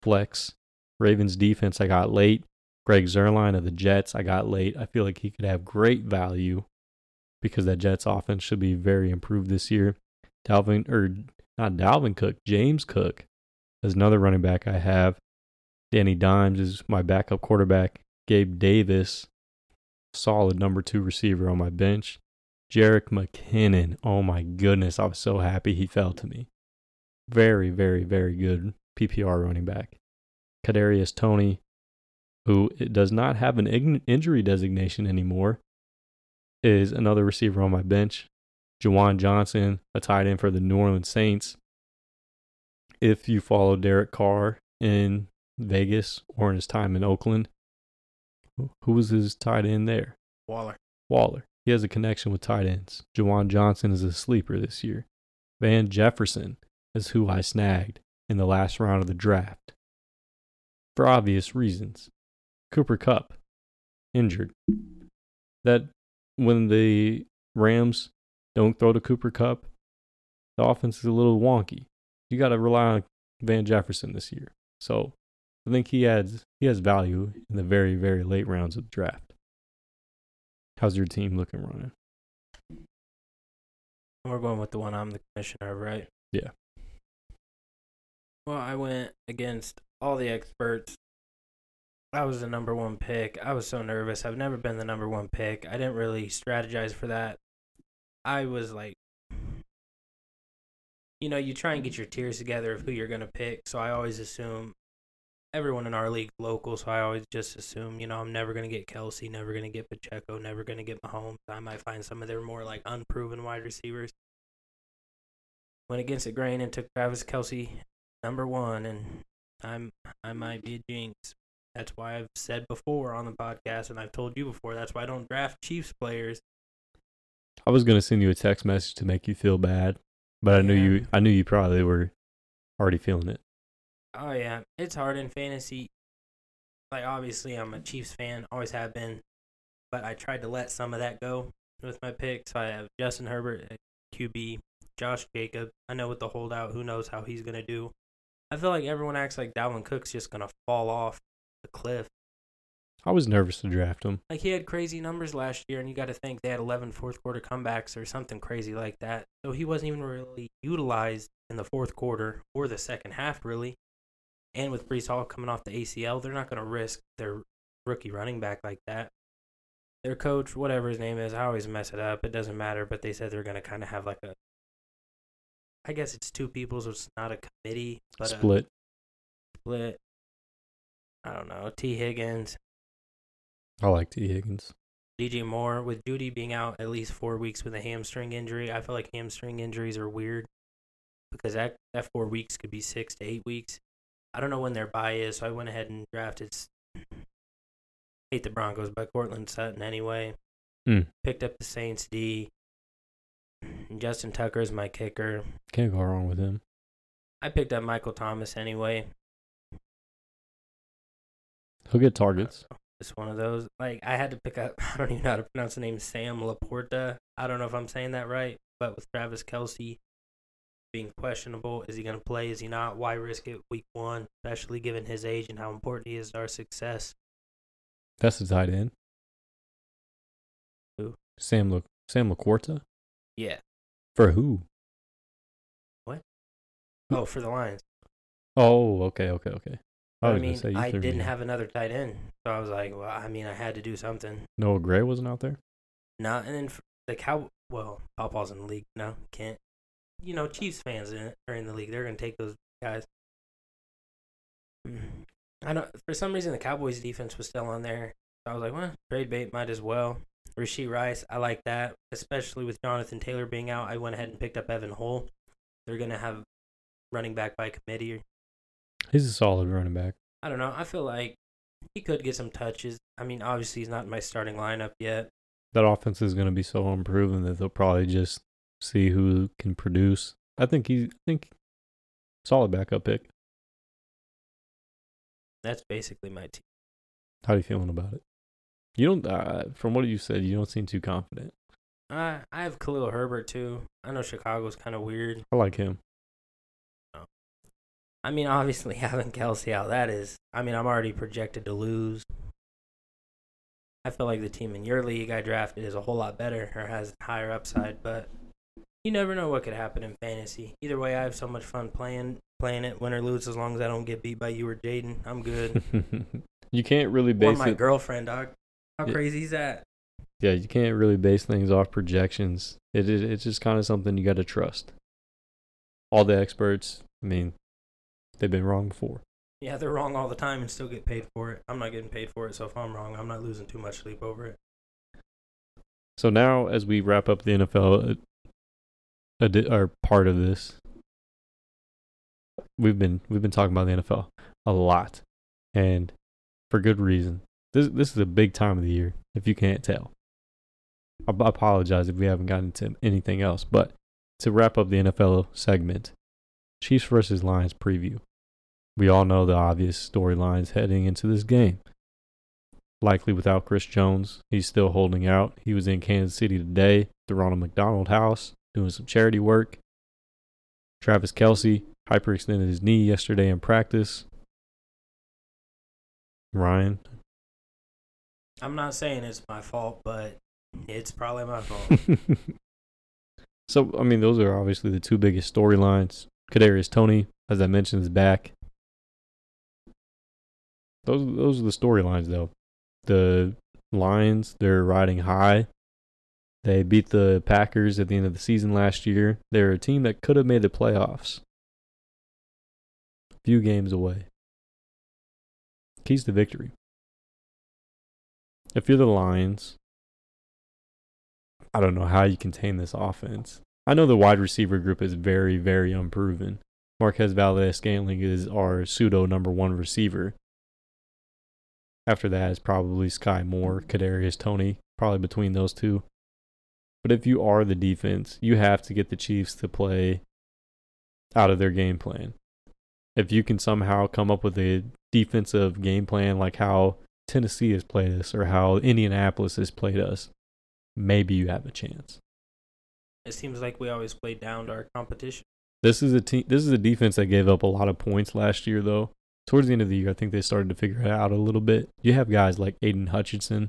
flex. Ravens defense, I got late. Greg Zuerlein of the Jets, I got late. I feel like he could have great value because that Jets offense should be very improved this year. Dalvin, or not Dalvin Cook, James Cook is another running back I have. Danny Dimes is my backup quarterback. Gabe Davis, solid number two receiver on my bench. Jerick McKinnon, oh my goodness, I was so happy he fell to me. Very, very, very good PPR running back. Kadarius Toney, who does not have an injury designation anymore, is another receiver on my bench. Juwan Johnson, a tight end for the New Orleans Saints. If you follow Derek Carr in Vegas or in his time in Oakland, who was his tight end there? Waller. Waller. He has a connection with tight ends. Juwan Johnson is a sleeper this year. Van Jefferson is who I snagged in the last round of the draft. For obvious reasons. Cooper Kupp, injured. That when the Rams don't throw to Cooper Kupp, the offense is a little wonky. You got to rely on Van Jefferson this year. So I think he adds he has value in the very very late rounds of the draft. How's your team looking, Ryan? We're going with the one I'm the commissioner of, right? Yeah. Well, I went against all the experts. I was the number one pick. I was so nervous. I've never been the number one pick. I didn't really strategize for that. I was like, you know, you try and get your tiers together of who you're going to pick. So I always assume everyone in our league local. So I always just assume, you know, I'm never going to get Kelce, never going to get Pacheco, never going to get Mahomes. I might find some of their more like unproven wide receivers. Went against the grain and took Travis Kelce number one, and I'm I might be a jinx. That's why I've said before on the podcast, and I've told you before. That's why I don't draft Chiefs players. I was gonna send you a text message to make you feel bad, but I knew you I knew you probably were already feeling it. Oh yeah, it's hard in fantasy. Like obviously, I'm a Chiefs fan, always have been, but I tried to let some of that go with my picks. I have Justin Herbert at QB, Josh Jacob. I know with the holdout, who knows how he's gonna do. I feel like everyone acts like Dalvin Cook's just gonna fall off the cliff. I was nervous to draft him. Like he had crazy numbers last year, and you got to think they had 11 fourth quarter comebacks or something crazy like that. So he wasn't even really utilized in the fourth quarter or the second half, really. And with Breece Hall coming off the ACL, they're not going to risk their rookie running back like that. Their coach, whatever his name is, I always mess it up. It doesn't matter, but they said they're going to kind of have like a. I guess it's two people, so it's not a committee, but a Split. split. I don't know. T. Higgins, I like T. Higgins. DJ Moore with Jeudy being out at least four weeks with a hamstring injury. I feel like hamstring injuries are weird because that that four weeks could be six to eight weeks. I don't know when their bye is, so I went ahead and drafted. hate the Broncos by Courtland Sutton anyway. Hmm. Picked up the Saints D. Justin Tucker is my kicker. Can't go wrong with him. I picked up Michael Thomas anyway. He'll get targets. It's one of those. Like I had to pick up. I don't even know how to pronounce the name. Sam LaPorta. I don't know if I'm saying that right, but with Travis Kelce being questionable, is he going to play? Is he not? Why risk it week one, especially given his age and how important he is to our success? That's the tight end. Who? Sam La- Sam LaQuarta? Yeah. For who? What? Oh, for the Lions. Oh, okay, okay, okay. I, gonna mean, I didn't off. have another tight end, so I was like, well, I mean, I had to do something. Noah Gray wasn't out there. Not and then the cow. Well, Pawpaw's in the league. No, can't. You know, Chiefs fans in are in the league. They're gonna take those guys. I don't. For some reason, the Cowboys' defense was still on there. So I was like, well, trade bait might as well. Rashee Rice, I like that, especially with Jonathan Taylor being out. I went ahead and picked up Evan Hull. They're gonna have running back by committee. He's a solid running back. I don't know. I feel like he could get some touches. I mean, obviously he's not in my starting lineup yet. That offense is going to be so unproven that they'll probably just see who can produce. I think he, I think, solid backup pick. That's basically my team. How are you feeling about it? You don't, uh, from what you said, you don't seem too confident. Uh, I have Khalil Herbert too. I know Chicago's kind of weird. I like him. I mean, obviously having Kelce out, that is. I mean, I'm already projected to lose. I feel like the team in your league I drafted is a whole lot better or has higher upside, but you never know what could happen in fantasy. Either way, I have so much fun playing playing it, win or lose, as long as I don't get beat by you or Jaden. I'm good. you can't really or base my it. girlfriend, dog. How Yeah. crazy is that? Yeah, you can't really base things off projections. It, it it's just kind of something you got to trust. All the experts, I mean, they've been wrong before. Yeah, they're wrong all the time and still get paid for it. I'm not getting paid for it, so if I'm wrong, I'm not losing too much sleep over it. So now, as we wrap up the NFL, uh, a di- or part of this, we've been we've been talking about the NFL a lot, and for good reason. This this is a big time of the year. If you can't tell, I I apologize if we haven't gotten to anything else. But to wrap up the NFL segment, Chiefs versus Lions preview. We all know the obvious storylines heading into this game likely without Chris Jones. He's still holding out. He was in Kansas City today, the Ronald McDonald House, doing some charity work. Travis Kelce hyperextended his knee yesterday in practice. Ryan, I'm not saying it's my fault, but it's probably my fault. so I mean, those are obviously the two biggest storylines. Kadarius Toney, as I mentioned, is back. Those those are the storylines, though. The Lions, they're riding high. They beat the Packers at the end of the season last year. They're a team that could have made the playoffs. Few games away. Keys to victory. If you're the Lions, I don't know how you contain this offense. I know the wide receiver group is very, very unproven. Marquez Valdes-Scantling is our pseudo number one receiver. After that is probably Skyy Moore, Kadarius Toney, probably between those two. But if you are the defense, you have to get the Chiefs to play out of their game plan. If you can somehow come up with a defensive game plan like how Tennessee has played us or how Indianapolis has played us, maybe you have a chance. it seems like we always play down to our competition. This is a team. This is a defense that gave up a lot of points last year, though. Towards the end of the year, I think they started to figure it out a little bit. You have guys like Aidan Hutchinson,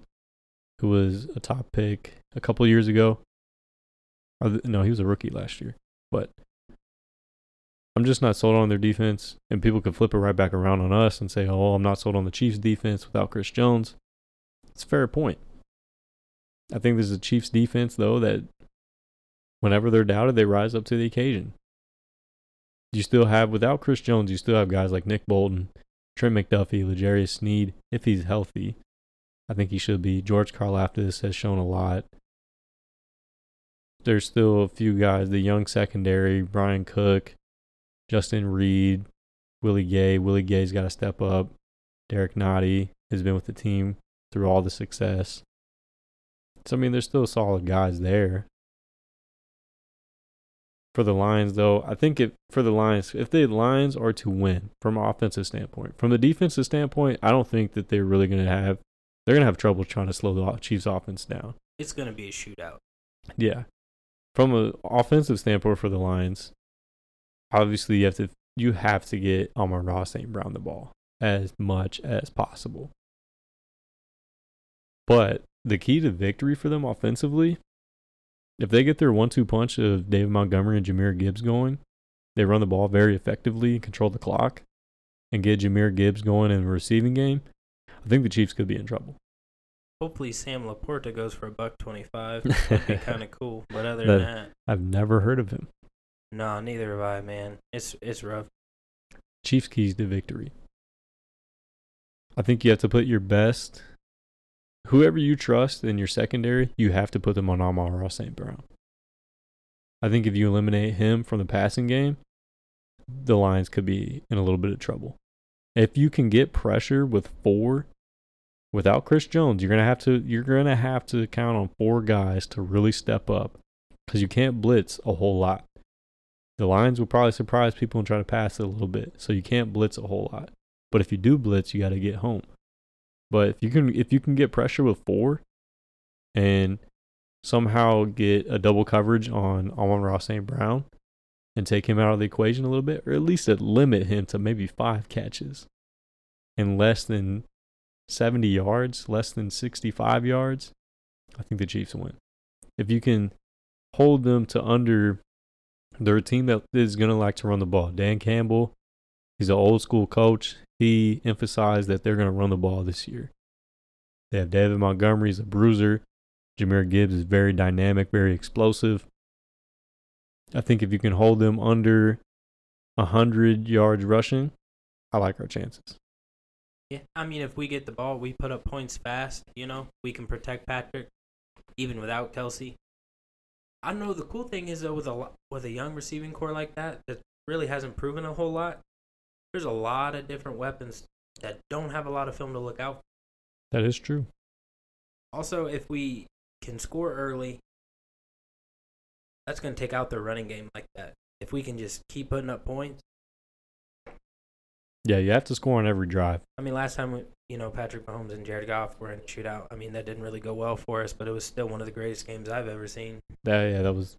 who was a top pick a couple years ago. No, he was a rookie last year. But I'm just not sold on their defense, and people could flip it right back around on us and say, "Oh, I'm not sold on the Chiefs' defense without Chris Jones." It's a fair point. I think this is a Chiefs defense, though, that whenever they're doubted, they rise up to the occasion you still have without Chris Jones, you still have guys like Nick Bolton, Trent McDuffie, L'Jarius Sneed, if he's healthy. I think he should be. George Karlaftis has shown a lot. There's still a few guys, the young secondary, Bryan Cook, Justin Reid, Willie Gay. Willie Gay's got to step up. Derrick Nnadi has been with the team through all the success. So I mean, there's still solid guys there. For the Lions, though, I think if for the Lions, if the Lions are to win from an offensive standpoint, from the defensive standpoint, I don't think that they're really going to have. They're going to have trouble trying to slow the Chiefs' offense down. It's gonna be a shootout. Yeah. From an offensive standpoint for the Lions, obviously you have to you have to get Amon-Ra St. Brown the ball as much as possible. But the key to victory for them offensively, if they get their one two punch of David Montgomery and Jahmyr Gibbs going, they run the ball very effectively and control the clock and get Jahmyr Gibbs going in the receiving game, I think the Chiefs could be in trouble. Hopefully Sam LaPorta goes for a buck twenty five. That'd be kind of cool. But other than that, I've never heard of him. no, neither have I, man. It's it's rough. Chiefs keys to victory. I think you have to put your best, whoever you trust in your secondary, you have to put them on Amon-Ra St. Brown. I think if you eliminate him from the passing game, the Lions could be in a little bit of trouble. If you can get pressure with four without Chris Jones, you're gonna have to you're gonna have to count on four guys to really step up because you can't blitz a whole lot. The Lions will probably surprise people and try to pass it a little bit, so you can't blitz a whole lot. But if you do blitz, you got to get home. But if you can if you can get pressure with four, and somehow get a double coverage on Amon-Ra St. Brown, and take him out of the equation a little bit, or at least limit him to maybe five catches, and less than seventy yards, less than sixty-five yards, I think the Chiefs win. If you can hold them to under they're a team that is going to like to run the ball. Dan Campbell, he's an old school coach. He emphasized that they're going to run the ball this year. They have David Montgomery, he's a bruiser. Jahmyr Gibbs is very dynamic, very explosive. I think if you can hold them under 100 yards rushing, I like our chances. Yeah, I mean, if we get the ball, we put up points fast. You know, we can protect Patrick, even without Kelce. I know the cool thing is though with a with a young receiving core like that that really hasn't proven a whole lot. There's a lot of different weapons that don't have a lot of film to look out. That is true. Also, if we can score early, that's going to take out their running game like that. If we can just keep putting up points. Yeah, you have to score on every drive. I mean, last time we, you know Patrick Mahomes and Jared Goff were in a shootout. I mean, that didn't really go well for us, but it was still one of the greatest games I've ever seen. That, yeah, that was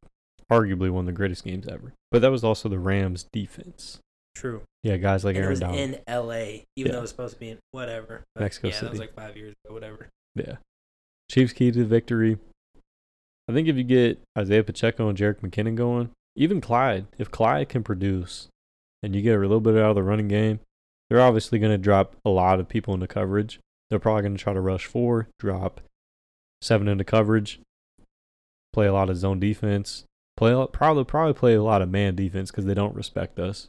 arguably one of the greatest games ever. But that was also the Rams' defense. True. Yeah, guys like and it Aaron was Donald. in L.A., even Yeah. though it was supposed to be in whatever. But Mexico yeah, that City. was like five years ago, whatever. Yeah. Chiefs key to victory. I think if you get Isaiah Pacheco and Jerick McKinnon going, even Clyde, if Clyde can produce and you get a little bit out of the running game, they're obviously going to drop a lot of people into coverage. They're probably going to try to rush four, drop seven into coverage, play a lot of zone defense, play probably probably play a lot of man defense because they don't respect us.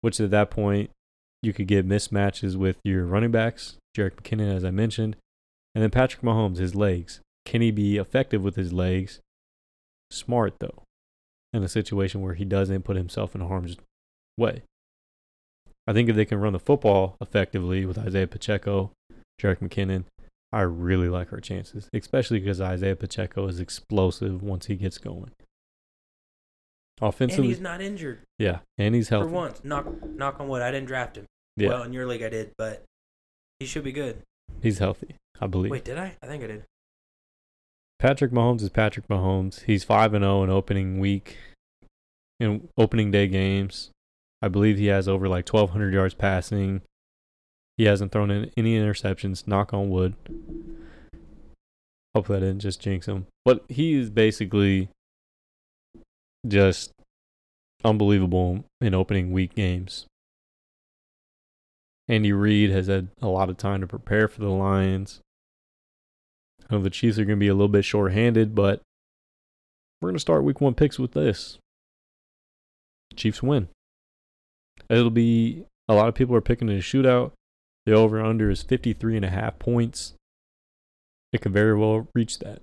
Which at that point, you could get mismatches with your running backs, Jerick McKinnon, as I mentioned, and then Patrick Mahomes, his legs. Can he be effective with his legs? Smart, though, in a situation where he doesn't put himself in harm's way. I think if they can run the football effectively with Isaiah Pacheco, Jerick McKinnon, I really like our chances, especially because Isaiah Pacheco is explosive once he gets going. And Offensively, he's not injured yeah, and he's healthy for once. Knock knock on wood. I didn't draft him. Yeah, Well, in your league I did, but he should be good. he's healthy, I believe. Wait, did I? I think I did. Patrick Mahomes is Patrick Mahomes. He's five and zero in opening week, in opening day games. I believe he has over like twelve hundred yards passing. He hasn't thrown in any interceptions. Knock on wood. Hopefully, I didn't just jinx him. But he is basically just unbelievable in opening week games. Andy Reid has had a lot of time to prepare for the Lions. I know the Chiefs are going to be a little bit short-handed, but we're going to start week one picks with this. Chiefs win. It'll be a lot of people are picking in a shootout. The over under is 53 and a half points. It could very well reach that.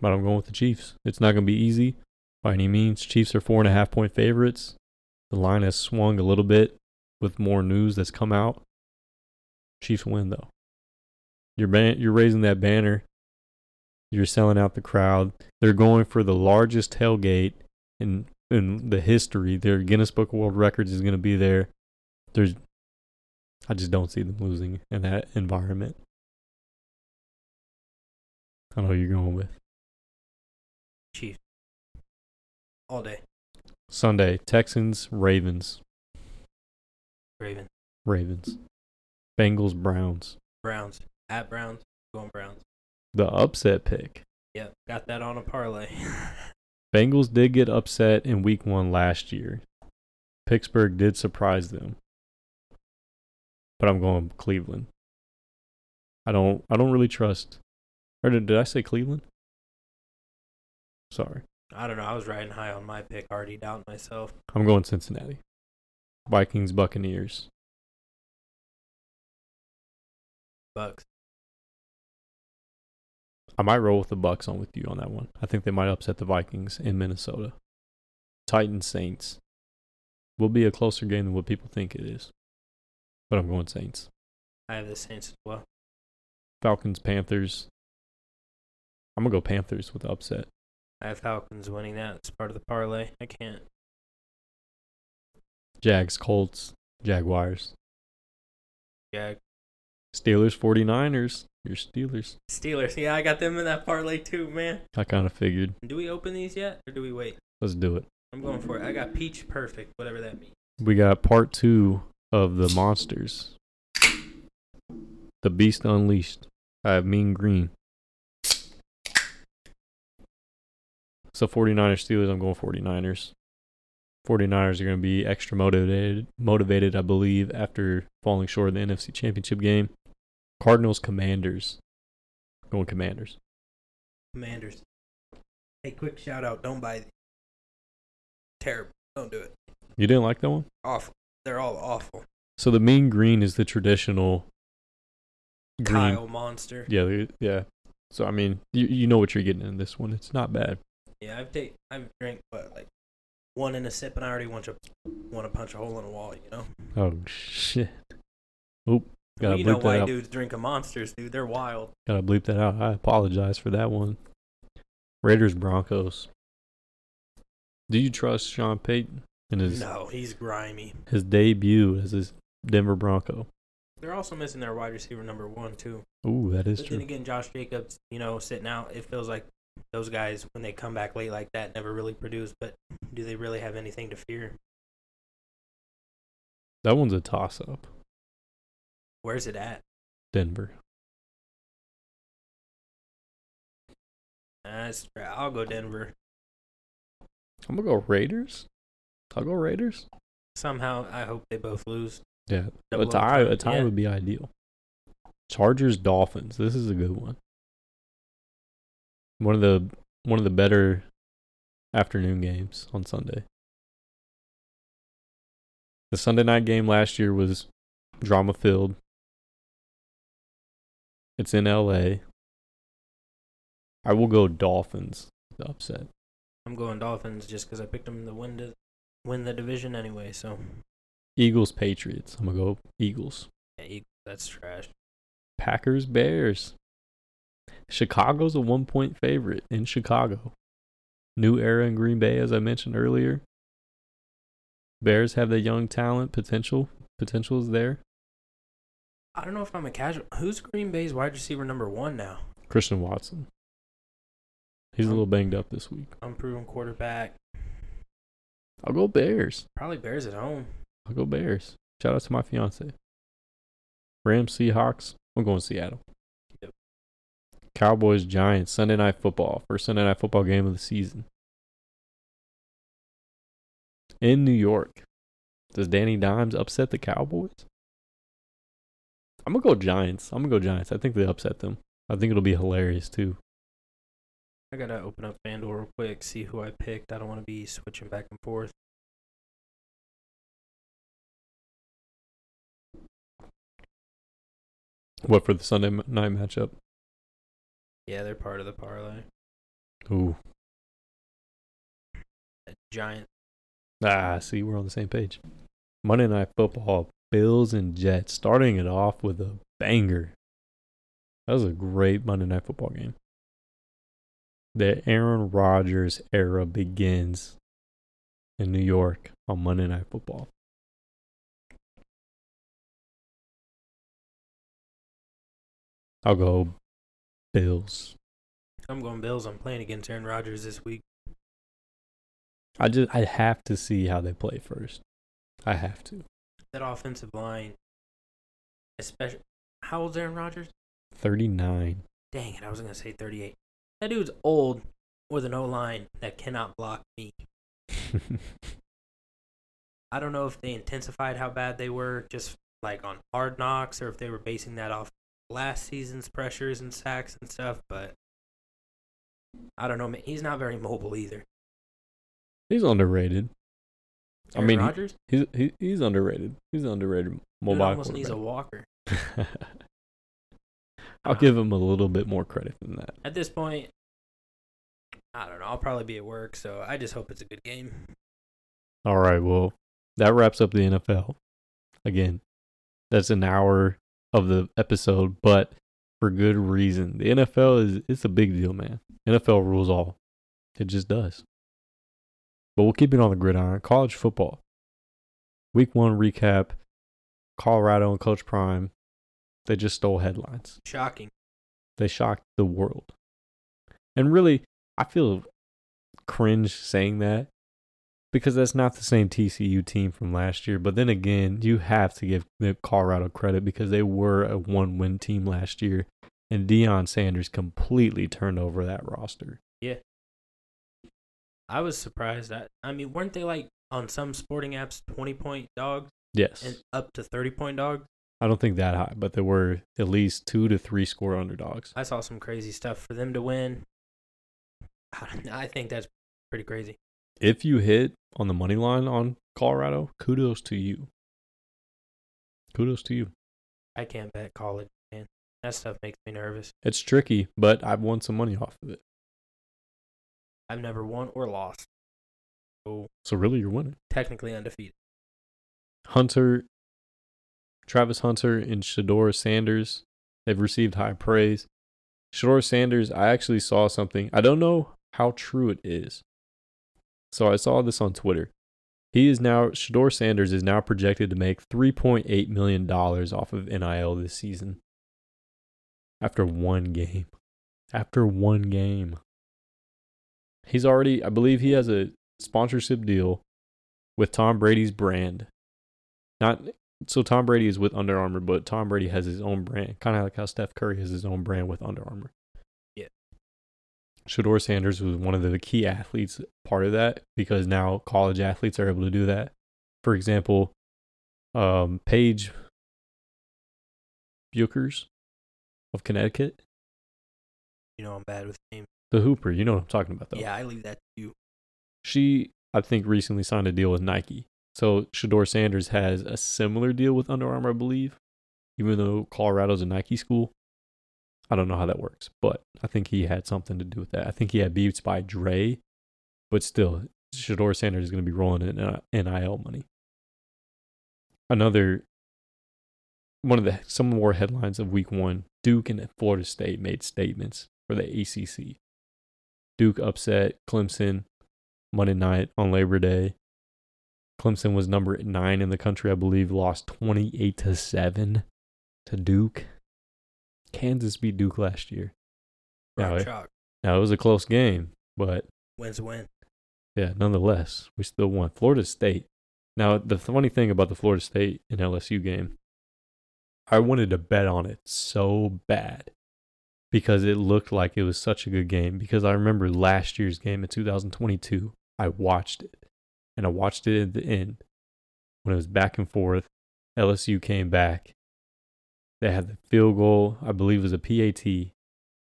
But I'm going with the Chiefs. It's not going to be easy by any means. Chiefs are four and a half point favorites. The line has swung a little bit with more news that's come out. Chiefs win though. You're ban- you're raising that banner. You're selling out the crowd. They're going for the largest tailgate in in the history. Their Guinness Book of World Records is going to be there. There's, I just don't see them losing in that environment. I know who you're going with. Chiefs. All day. Sunday, Texans, Ravens, Ravens. Ravens, Bengals, Browns. Browns. At Browns. Going Browns. The upset pick. Yep. Got that on a parlay. Bengals did get upset in week one last year. Pittsburgh did surprise them. But I'm going Cleveland. I don't I don't really trust or did, did I say Cleveland? Sorry. I don't know. I was riding high on my pick, already doubting myself. I'm going Cincinnati. Vikings, Buccaneers. Bucks. I might roll with the Bucks on with you on that one. I think they might upset the Vikings in Minnesota. Titans, Saints. Will be a closer game than what people think it is. But I'm going Saints. I have the Saints as well. Falcons, Panthers. I'm gonna go Panthers with the upset. I have Falcons winning that. It's part of the parlay. I can't. Jags, Colts, Jaguars. Yeah. Steelers, 49ers. Your Steelers. Steelers. Yeah, I got them in that parlay too, man. I kind of figured. Do we open these yet, or do we wait? Let's do it. I'm going for it. I got peach perfect, whatever that means. We got part two of the monsters. The Beast Unleashed. I have Mean Green. So 49ers Steelers, I'm going 49ers. 49ers are going to be extra motivated, motivated, I believe, after falling short of the NFC Championship game. Cardinals Commanders. Going Commanders. Commanders. Hey, quick shout out. Don't buy these. Terrible. Don't do it. You didn't like that one? Awful. They're all awful. So the Mean Green is the traditional green. Kyle Monster. Yeah, yeah. So I mean, you you know what you're getting in this one. It's not bad. Yeah, I've take I've drank what like one in a sip, and I already want to want to punch a hole in a wall. You know. Oh shit! Oop, gotta you know white out. dudes drinking monsters, dude. They're wild. Gotta bleep that out. I apologize for that one. Raiders Broncos. Do you trust Sean Payton in his No, he's grimy. his debut as his Denver Bronco? They're also missing their wide receiver number one too. Ooh, that is But then true. again, Josh Jacobs, you know, sitting out, it feels like those guys when they come back late like that never really produce. But do they really have anything to fear? That one's a toss up. Where's it at? Denver. That's I'll go Denver. I'm gonna go Raiders. I'll go Raiders. Somehow, I hope they both lose. Yeah, a tie. A tie yeah. would be ideal. Chargers Dolphins. This is a good one. One of the one of the better afternoon games on Sunday. The Sunday night game last year was drama filled. It's in LA. I will go Dolphins. The upset. I'm going Dolphins just because I picked them to win the win the division anyway. So Eagles Patriots. I'm gonna go Eagles. yeah, Eagles, that's trash. Packers Bears. Chicago's a one point favorite in Chicago. New era in Green Bay, as I mentioned earlier. Bears have the young talent potential. Potential is there. I don't know if I'm a casual. Who's Green Bay's wide receiver number one now? Christian Watson. He's a little banged up this week. Unproven quarterback. I'll go Bears. Probably Bears at home. I'll go Bears. Shout out to my fiance. Rams Seahawks. I'm going Seattle. Yep. Cowboys Giants Sunday night football. First Sunday night football game of the season. In New York. Does Danny Dimes upset the Cowboys? I'm gonna go Giants. I'm gonna go Giants. I think they upset them. I think it'll be hilarious too. I gotta open up FanDuel real quick, see who I picked. I don't want to be switching back and forth. What for the Sunday night matchup? Yeah, they're part of the parlay. Ooh. The Giants. Ah, see, we're on the same page. Monday Night Football, Bills and Jets, starting it off with a banger That was a great Monday Night Football game. The Aaron Rodgers era begins in New York on Monday Night Football. I'll go Bills. I'm going Bills. I'm playing against Aaron Rodgers this week. I just I have to see how they play first. I have to. That offensive line, especially. How old's Aaron Rodgers? 39. Dang it, I was going to say 38. That dude's old with an O line that cannot block me. I don't know if they intensified how bad they were just like on hard knocks or if they were basing that off last season's pressures and sacks and stuff, but I don't know. man. He's not very mobile either. he's underrated. I mean, Rodgers He's he, he's underrated. He's an underrated Dude mobile almost needs a walker. I'll give him a little bit more credit than that. At this point, I don't know. I'll probably be at work, so I just hope it's a good game. All right, well, that wraps up the NFL. Again, that's an hour of the episode, but for good reason. The NFL is it's a big deal, man. NFL rules all. It just does. But we'll keep it on the gridiron. College football. Week one recap. Colorado and Coach Prime. They just stole headlines. Shocking. They shocked the world. And really, I feel cringe saying that because that's not the same TCU team from last year. But then again, you have to give the Colorado credit because they were a one win team last year. And Deion Sanders completely turned over that roster. I was surprised. I, I mean, weren't they like on some sporting apps 20 point dogs Yes. and up to 30 point dogs? I don't think that high, but there were at least two to three score underdogs. I saw some crazy stuff for them to win. I think that's pretty crazy. If you hit on the money line on Colorado, kudos to you. Kudos to you. I can't bet college, man. That stuff makes me nervous. It's tricky, but I've won some money off of it. I've never won or lost. So So really, you're winning. technically undefeated. Hunter, Travis Hunter, and Shedeur Sanders have received high praise. Shedeur Sanders, I actually saw something. I don't know how true it is. So I saw this on Twitter. He is now Shedeur Sanders is now projected to make 3.8 million dollars off of NIL this season. After one game. After one game. He's already I believe he has a sponsorship deal with Tom Brady's brand. Not so Tom Brady is with Under Armour, but Tom Brady has his own brand, kind of like how Steph Curry has his own brand with Under Armour. Yeah. Shedeur Sanders was one of the key athletes part of that because now college athletes are able to do that. For example, um, Paige Bueckers of Connecticut, You know I'm bad with names. The Hooper, you know what I'm talking about though. Yeah, I leave that to you. she I think recently signed a deal with Nike. So Shedeur Sanders has a similar deal with Under Armour, I believe, even though Colorado's a Nike school. I don't know how that works, but I think he had something to do with that. I think he had Beats by Dre, but still, Shedeur Sanders is going to be rolling in uh, NIL money. Another one of the some more headlines of Week One: Duke and Florida State made statements for the ACC. Duke upset Clemson Monday night on Labor Day. Clemson was number nine in the country, I believe, lost 28 to 7 to Duke. Kansas beat Duke last year. Now, it, now, it was a close game, but Wins a win. yeah, nonetheless, we still won. Florida State. Now, the funny thing about the Florida State and LSU game, I wanted to bet on it so bad because it looked like it was such a good game. Because I remember last year's game in 2022, I watched it and I watched it at the end when it was back and forth. LSU came back. They had the field goal, I believe it was a PAT,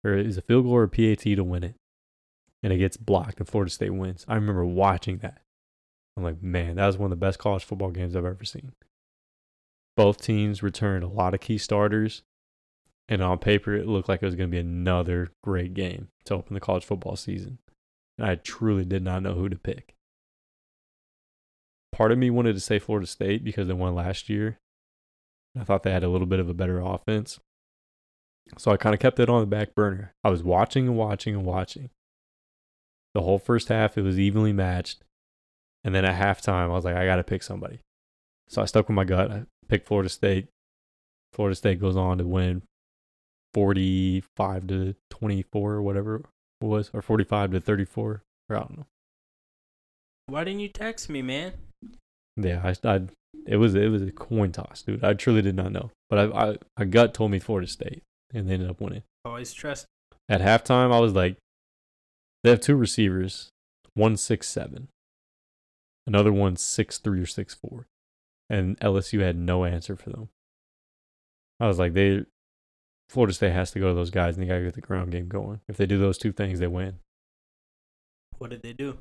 or it was a field goal or a PAT to win it and it gets blocked and Florida State wins. I remember watching that. I'm like, man, that was one of the best college football games I've ever seen. Both teams returned a lot of key starters, and on paper, it looked like it was going to be another great game to open the college football season. And I truly did not know who to pick. Part of me wanted to say Florida State because they won last year. I thought they had a little bit of a better offense. So I kind of kept it on the back burner. I was watching and watching and watching. The whole first half, it was evenly matched. And then at halftime, I was like, I got to pick somebody. So I stuck with my gut. I picked Florida State. Florida State goes on to win 45 to 24 or whatever it was, or 45 to 34, or I don't know. Why didn't you text me, man? Yeah, I, I it was it was a coin toss, dude. I truly did not know, but I, I my gut told me Florida State, and they ended up winning. Always trust. At halftime, I was like, they have two receivers, one six seven, another one six three or six four, and LSU had no answer for them. I was like, they Florida State has to go to those guys, and they got to get the ground game going. If they do those two things, they win. What did they do?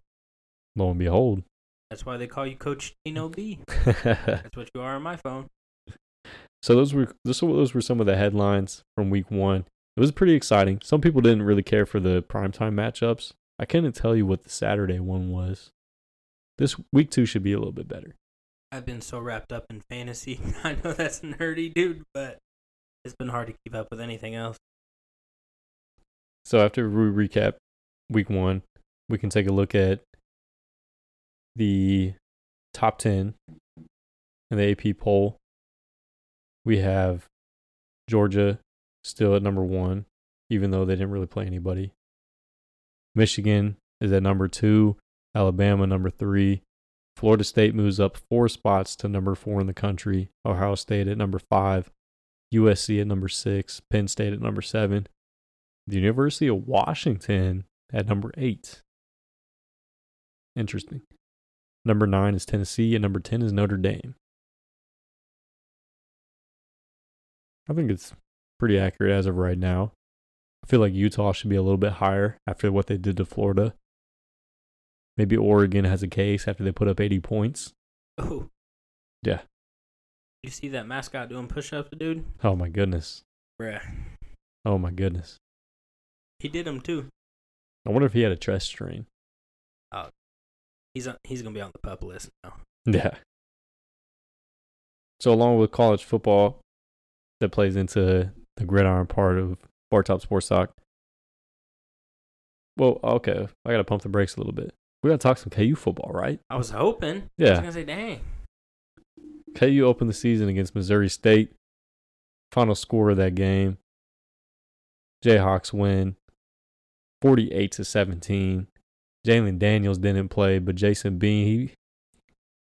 Lo and behold, That's why they call you Coach Tino B. That's what you are on my phone. So those were those, those were some of the headlines from week one. It was pretty exciting. Some people didn't really care for the primetime matchups. I couldn't tell you what the Saturday one was. This week two should be a little bit better. I've been so wrapped up in fantasy. I know that's nerdy, dude, but it's been hard to keep up with anything else. So after we recap week one, we can take a look at the top 10 in the AP poll. We have Georgia still at number one, even though they didn't really play anybody. Michigan is at number two, Alabama number three. Florida State moves up four spots to number four in the country. Ohio State at number five, USC at number six, Penn State at number seven, the University of Washington at number eight. Interesting. Number nine is Tennessee, and number 10 is Notre Dame. I think it's pretty accurate as of right now. I feel like Utah should be a little bit higher after what they did to Florida. Maybe Oregon has a case after they put up 80 points. Oh. Yeah. You see that mascot doing push ups, dude? Oh my goodness. Bruh. Oh my goodness. He did them too. I wonder if he had a chest strain. Oh, he's on, he's gonna be on the pup list now. Yeah. So along with college football, that plays into the gridiron part of Bar Top Sports Talk. Well, okay, I gotta pump the brakes a little bit. We gotta talk some KU football, right? I was hoping. Yeah. I was gonna say, dang. KU opened the season against Missouri State. Final score of that game. Jayhawks win 48 to 17. Jalon Daniels didn't play, but Jason Bean, he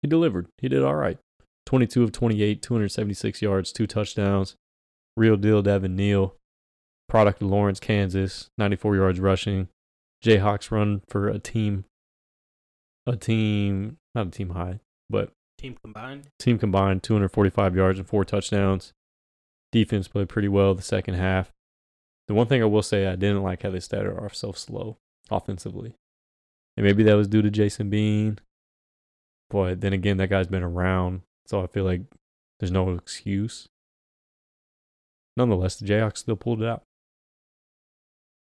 he delivered. He did all right. 22 of 28, 276 yards, two touchdowns. Real deal Devin Neal. Product of Lawrence, Kansas, 94 yards rushing. Jayhawks run for a team a team not a team high, but Team combined. Team combined 245 yards and four touchdowns. Defense played pretty well the second half. The one thing I will say I didn't like how they started off so slow offensively. And maybe that was due to Jason Bean. But then again, that guy's been around. So I feel like there's no excuse. Nonetheless, the Jayhawks still pulled it out.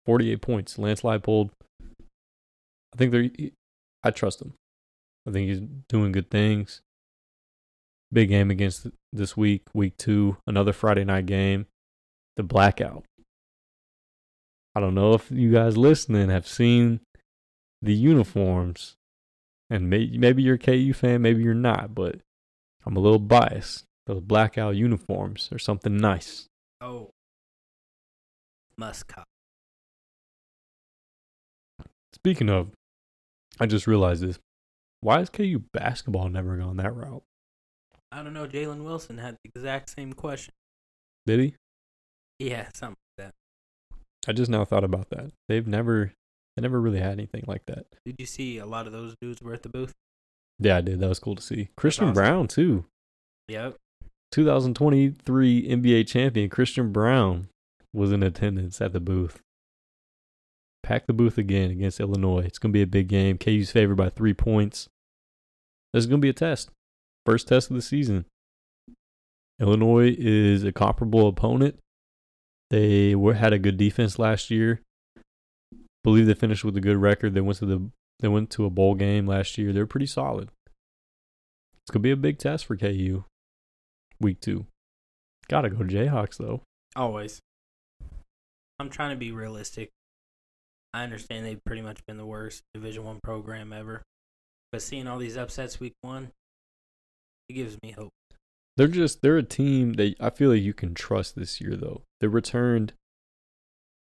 48 points. Landslide pulled. I think they're. I trust him. I think he's doing good things. Big game against this week, week two, another Friday night game, the blackout. I don't know if you guys listening have seen the uniforms, and may, maybe you're a KU fan, maybe you're not, but I'm a little biased. Those blackout uniforms are something nice. Oh. Muscat. Speaking of, I just realized this. Why has KU basketball never gone that route? I don't know. Jalen Wilson had the exact same question. Did he? Yeah, something like that. I just now thought about that. They've never, they never really had anything like that. Did you see a lot of those dudes were at the booth? Yeah, I did. That was cool to see. Christian awesome. Braun too. Yep. 2023 NBA champion Christian Braun was in attendance at the booth. Pack the booth again against Illinois. It's going to be a big game. KU's favored by three points. This is going to be a test. First test of the season. Illinois is a comparable opponent. They were, had a good defense last year. Believe they finished with a good record. They went to the they went to a bowl game last year. They're pretty solid. It's gonna be a big test for KU. Week two. Gotta go Jayhawks though. Always. I'm trying to be realistic. I understand they've pretty much been the worst Division One program ever, but seeing all these upsets week one, it gives me hope. They're just they're a team that I feel like you can trust this year though. They returned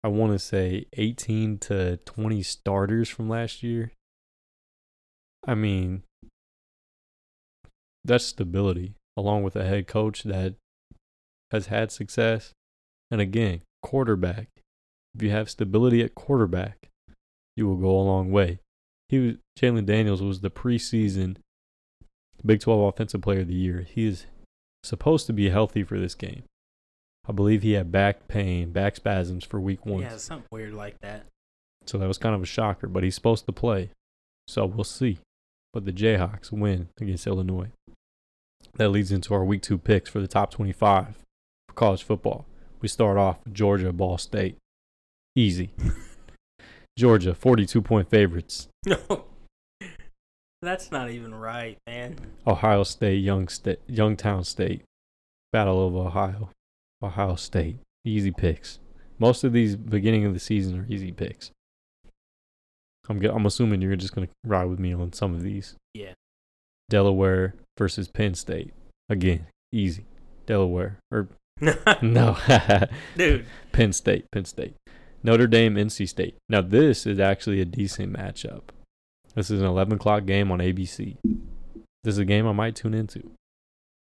I want to say 18 to 20 starters from last year. I mean, that's stability along with a head coach that has had success. And again, quarterback. If you have stability at quarterback, you will go a long way. He was Jalon Daniels was the preseason Big 12 Offensive Player of the Year. He is supposed to be healthy for this game. I believe he had back pain, back spasms for week one. Yeah, something weird like that. So that was kind of a shocker, but he's supposed to play. So we'll see. But the Jayhawks win against Illinois. That leads into our week two picks for the top 25 for college football. We start off with Georgia, Ball State. Easy. Georgia, 42 point favorites. No, that's not even right, man. Ohio State, Young State, Youngtown State. Battle of Ohio. Ohio State. Easy picks. Most of these beginning of the season are easy picks. I'm I'm assuming you're just gonna ride with me on some of these. Yeah. Delaware versus Penn State. Again, easy. Delaware or no, Dude, Penn State, Penn State. Notre Dame, NC State. Now this is actually a decent matchup. This is an 11 o'clock game on ABC. This is a game I might tune into.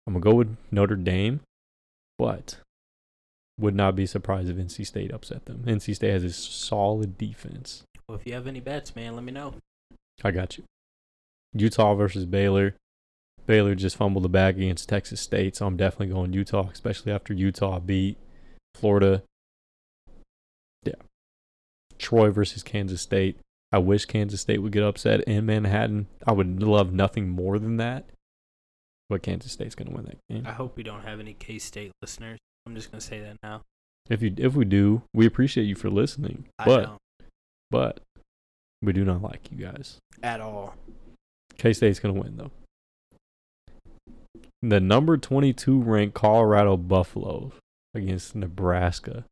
I'm gonna go with Notre Dame, but would not be surprised if NC State upset them. NC State has a solid defense. well, if you have any bets, man, let me know. I got you. Utah versus Baylor. Baylor just fumbled the bag against Texas State, so I'm definitely going Utah, especially after Utah beat Florida. Yeah. Troy versus Kansas State. I wish Kansas State would get upset in Manhattan. I would love nothing more than that. But Kansas State's going to win that game. I hope we don't have any K State listeners. I'm just gonna say that now. If you if we do, we appreciate you for listening. I But don't but we do not like you guys. at all. K State's gonna win though. The number twenty-two ranked Colorado Buffaloes against Nebraska.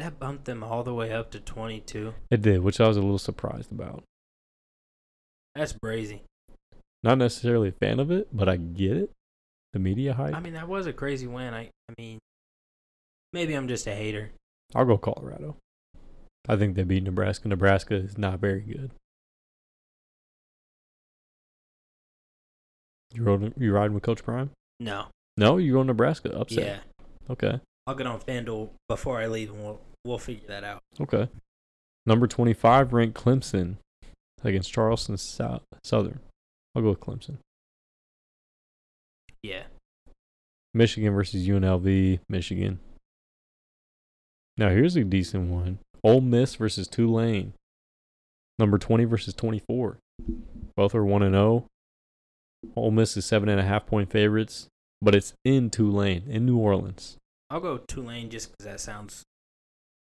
That bumped them all the way up to 22. It did, which I was a little surprised about. That's brazy. Not necessarily a fan of it, but I get it. The media hype. I mean, that was a crazy win. I, I mean, maybe I'm just a hater. I'll go Colorado. I think they beat Nebraska. Nebraska is not very good. You rode, you riding with Coach Prime? No. No, you go Nebraska upset. Yeah. Okay. I'll get on FanDuel before I leave, and we'll we'll figure that out. Okay. Number 25 ranked Clemson against Charleston Sou- Southern. I'll go with Clemson. Yeah. Michigan versus UNLV, Michigan. Now here's a decent one. Ole Miss versus Tulane. Number 20 versus 24. Both are 1 and 0. Ole Miss is seven and a half point favorites, but it's in Tulane, in New Orleans. I'll go Tulane just because that sounds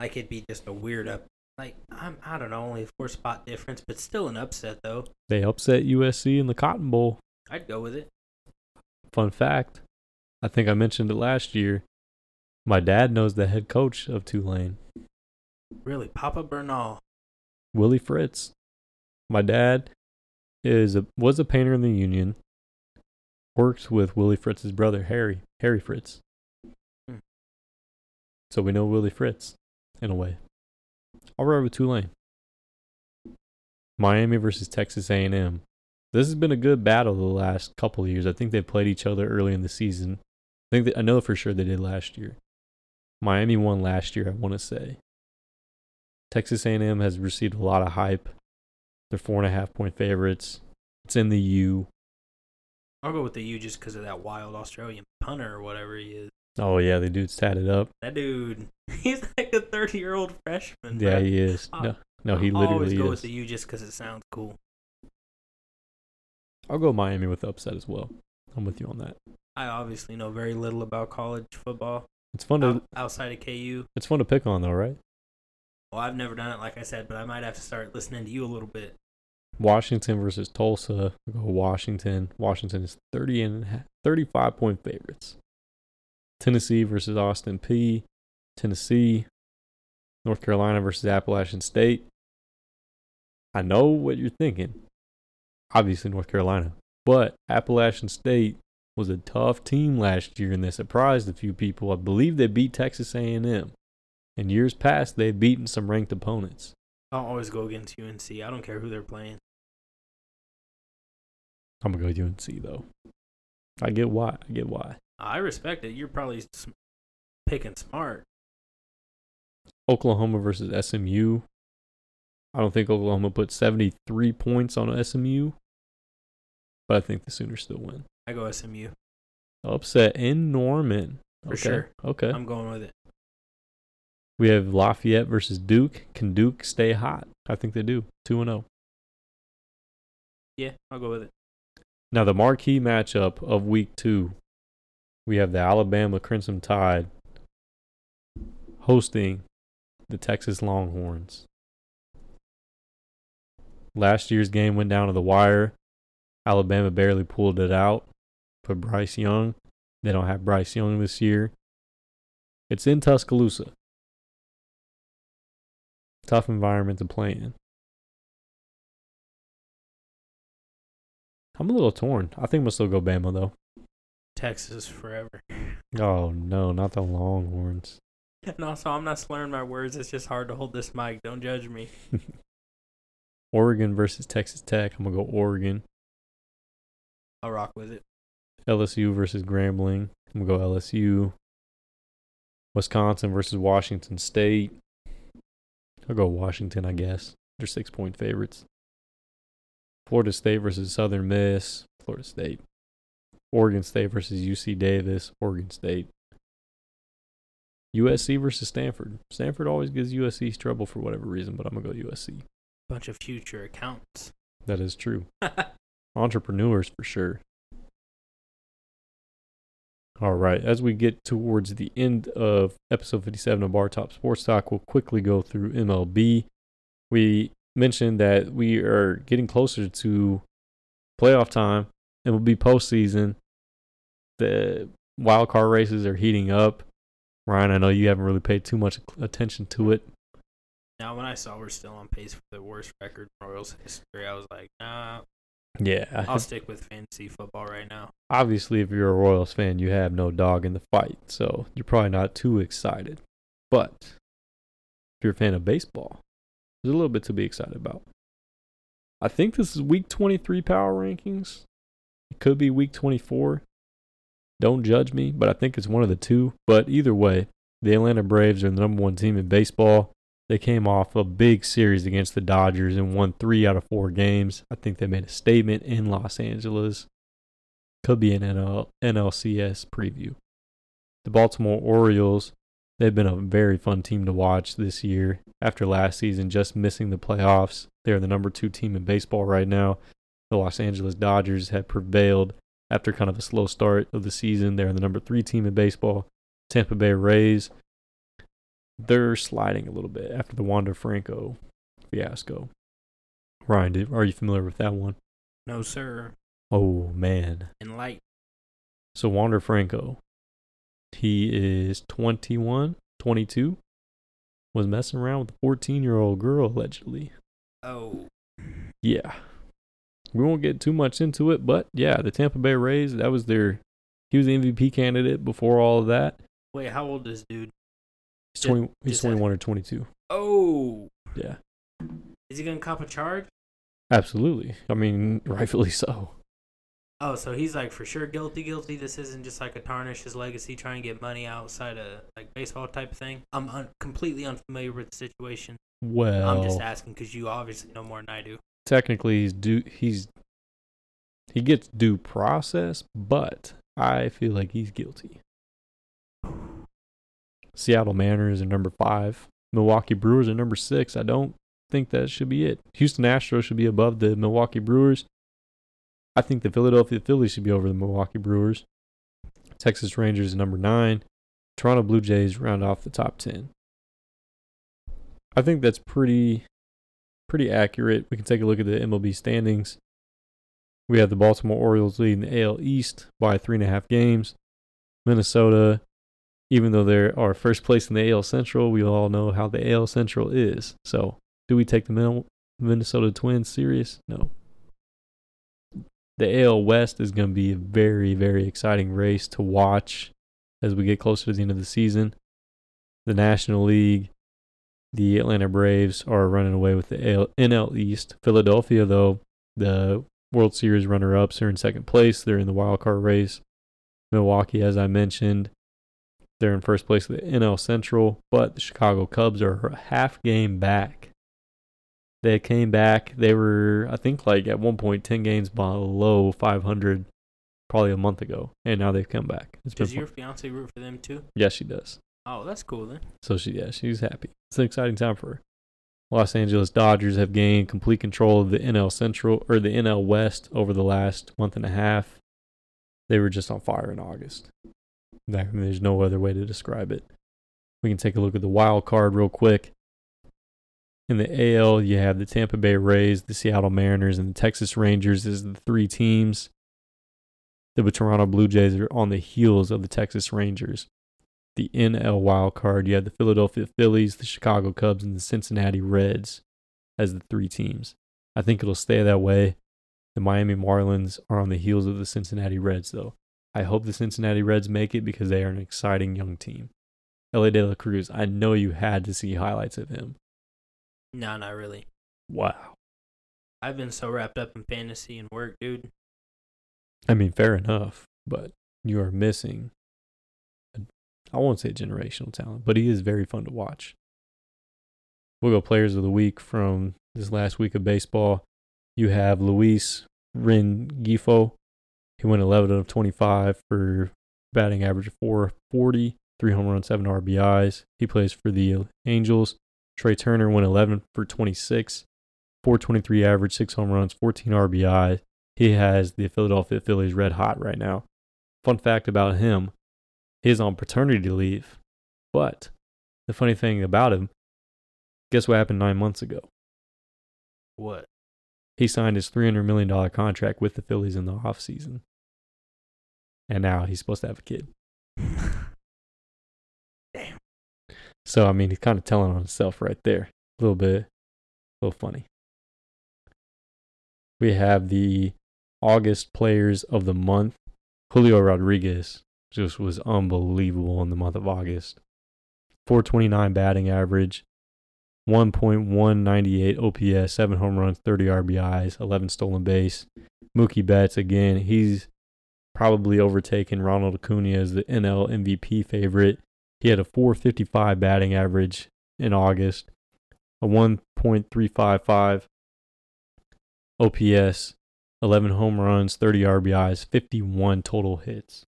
like it'd be just a weird up. Like I'm, I don't know, only a four spot difference, but still an upset though. They upset USC in the Cotton Bowl. I'd go with it. Fun fact I think I mentioned it last year. My dad knows the head coach of Tulane, Really, Papa Bernal. Willie Fritz. My dad is a, was a painter in the union. Works with Willie Fritz's brother Harry, Harry Fritz. Hmm. So we know Willie Fritz in a way. I'll ride with Tulane. Miami versus Texas A&M. This has been a good battle the last couple of years. I think they played each other early in the season. I think I know for sure they did last year. Miami won last year, I want to say. Texas A&M has received a lot of hype. They're four and a half point favorites. It's in the U. I'll go with the U just because of that wild Australian punter or whatever he is. Oh yeah, the dude's tatted up. That dude, he's like a 30 year old freshman. Yeah, bro. he is. Uh, No, no, he I'll always literally go is. with the U just because it sounds cool. I'll go Miami with the upset as well. I'm with you on that. I obviously know very little about college football It's fun to out, outside of KU. it's fun to pick on though, right? Well, I've never done it, like I said, but I might have to start listening to you a little bit. Washington versus Tulsa. I'll go Washington. Washington is 30 and a half- 35 point favorites. Tennessee versus Austin Peay. Tennessee. North Carolina versus Appalachian State. I know what you're thinking. Obviously, North Carolina. But Appalachian State was a tough team last year and they surprised a few people. I believe they beat Texas A&M. In years past, they've beaten some ranked opponents. I'll always go against UNC. I don't care who they're playing. I'm going to go with UNC, though. I get why. I get why. I respect it. You're probably picking smart. Oklahoma versus SMU. I don't think Oklahoma put 73 points on SMU, but I think the Sooners still win. I go SMU Upset in Norman. for okay. sure. Okay. I'm going with it. We have Lafayette versus Duke. Can Duke stay hot? I think they do. 2 and oh. 0. Yeah, I'll go with it. Now, the marquee matchup of week two, we have the Alabama Crimson Tide hosting the Texas Longhorns. Last year's game went down to the wire. Alabama barely pulled it out for Bryce Young. They don't have Bryce Young this year. It's in Tuscaloosa. Tough environment to play in. I'm a little torn. I think we'll still go Bama though. Texas forever. Oh no, not the Longhorns. And also, I'm not slurring my words. It's just hard to hold this mic. Don't judge me. Oregon versus Texas Tech. I'm gonna go Oregon. I'll rock with it. LSU versus Grambling. I'm gonna go LSU. Wisconsin versus Washington State. I'll go Washington, I guess. They're six point favorites. Florida State versus Southern Miss. Florida State. Oregon State versus UC Davis. Oregon State. USC versus Stanford. Stanford always gives USC's trouble for whatever reason, but I'm gonna go USC. Bunch of future accounts. That is true. entrepreneurs for sure. All right, as we get towards the end of episode 57 of Bar Top Sports Talk, we'll quickly go through MLB. We mentioned that we are getting closer to playoff time and will be postseason. The wild card races are heating up. Ryan, I know you haven't really paid too much attention to it. Now, when I saw we're still on pace for the worst record in Royals history, I was like, nah, Yeah, I'll stick with fantasy football right now. obviously, if you're a Royals fan, you have no dog in the fight, so you're probably not too excited. But if you're a fan of baseball, there's a little bit to be excited about. I think this is week 23 power rankings. It could be week 24. Don't judge me, but I think it's one of the two. But either way, the Atlanta Braves are the number one team in baseball. They came off a big series against the Dodgers and won three out of four games. I think they made a statement in Los Angeles. Could be an NL, NLCS preview. The Baltimore Orioles, they've been a very fun team to watch this year. After last season, just missing the playoffs, they're the number two team in baseball right now. The Los Angeles Dodgers have prevailed after kind of a slow start of the season. They're the number three team in baseball. Tampa Bay Rays, they're sliding a little bit after the Wander Franco fiasco. Ryan, are you familiar with that one? No, sir. Oh, man. In light. So Wander Franco, he is 21, 22, was messing around with a 14 year old girl allegedly. Oh, Yeah. We won't get too much into it, but yeah, the Tampa Bay Rays, that was their, he was the MVP candidate before all of that. wait, how old is dude? He's, Just- 20, he's 21 or 22. Oh, Yeah. is he gonna cop a charge? Absolutely. I mean, rightfully so. Oh, so he's like for sure guilty, guilty. This isn't just like a tarnish his legacy, trying to get money outside of like baseball type of thing. I'm un- completely unfamiliar with the situation. Well, I'm just asking because you obviously know more than I do. Technically he's due he's he gets due process, but I feel like he's guilty. Seattle Mariners are number five. Milwaukee Brewers are number six. I don't think that should be it. Houston Astros should be above the Milwaukee Brewers. I think the Philadelphia Phillies should be over the Milwaukee Brewers. Texas Rangers number nine. Toronto Blue Jays round off the top ten. I think that's pretty pretty accurate. We can take a look at the MLB standings. We have the Baltimore Orioles leading the AL East by three and a half games. Minnesota even though they're our first place in the AL Central, we all know how the AL Central is. So, do we take the Minnesota Twins serious? No. The AL West is going to be a very, very exciting race to watch as we get closer to the end of the season. The National League, the Atlanta Braves are running away with the NL East. Philadelphia, though, the World Series runner ups are in second place. They're in the wild card race. Milwaukee, as I mentioned, they're in first place of the NL Central, but the Chicago Cubs are a half game back. They came back. They were, I think, like at one point, 10 games below 500 probably a month ago, and now they've come back. It's does your fiance root for them too? Yes, she does. Oh, that's cool then. So she, yeah, she's happy. It's an exciting time for her. Los Angeles Dodgers have gained complete control of the NL Central or the NL West over the last month and a half. They were just on fire in August. I mean, there's no other way to describe it. We can take a look at the wild card real quick. In the AL, you have the Tampa Bay Rays, the Seattle Mariners, and the Texas Rangers as the three teams. The Toronto Blue Jays are on the heels of the Texas Rangers the NL wild card, you have the Philadelphia Phillies, the Chicago Cubs, and the Cincinnati Reds as the three teams. I think it'll stay that way. The Miami Marlins are on the heels of the Cincinnati Reds, though. I hope the Cincinnati Reds make it because they are an exciting young team. Elly De La Cruz, I know you had to see highlights of him. No, not really. Wow. I've been so wrapped up in fantasy and work, dude. I mean, fair enough, but you are missing I won't say generational talent, but he is very fun to watch. We'll go players of the week from this last week of baseball. You have Luis Rengifo. He went 11 of 25 for batting average of 440, three home runs, seven RBIs. He plays for the Angels. Trea Turner went 11 for 26, 423 average, six home runs, 14 RBI. He has the Philadelphia Phillies red hot right now. Fun fact about him He's on paternity leave. But the funny thing about him, guess what happened nine months ago? What? He signed his $300 million contract with the Phillies in the offseason. And now he's supposed to have a kid. Damn. So, I mean, he's kind of telling on himself right there. A little bit, a little funny. We have the August players of the month. Julio Rodriguez just was unbelievable in the month of August. 429 batting average, 1.198 OPS, 7 home runs, 30 RBIs, 11 stolen base. Mookie Betts, again, he's probably overtaken Ronald Acuna as the NL MVP favorite. He had a 455 batting average in August, a 1.355 OPS, 11 home runs, 30 RBIs, 51 total hits.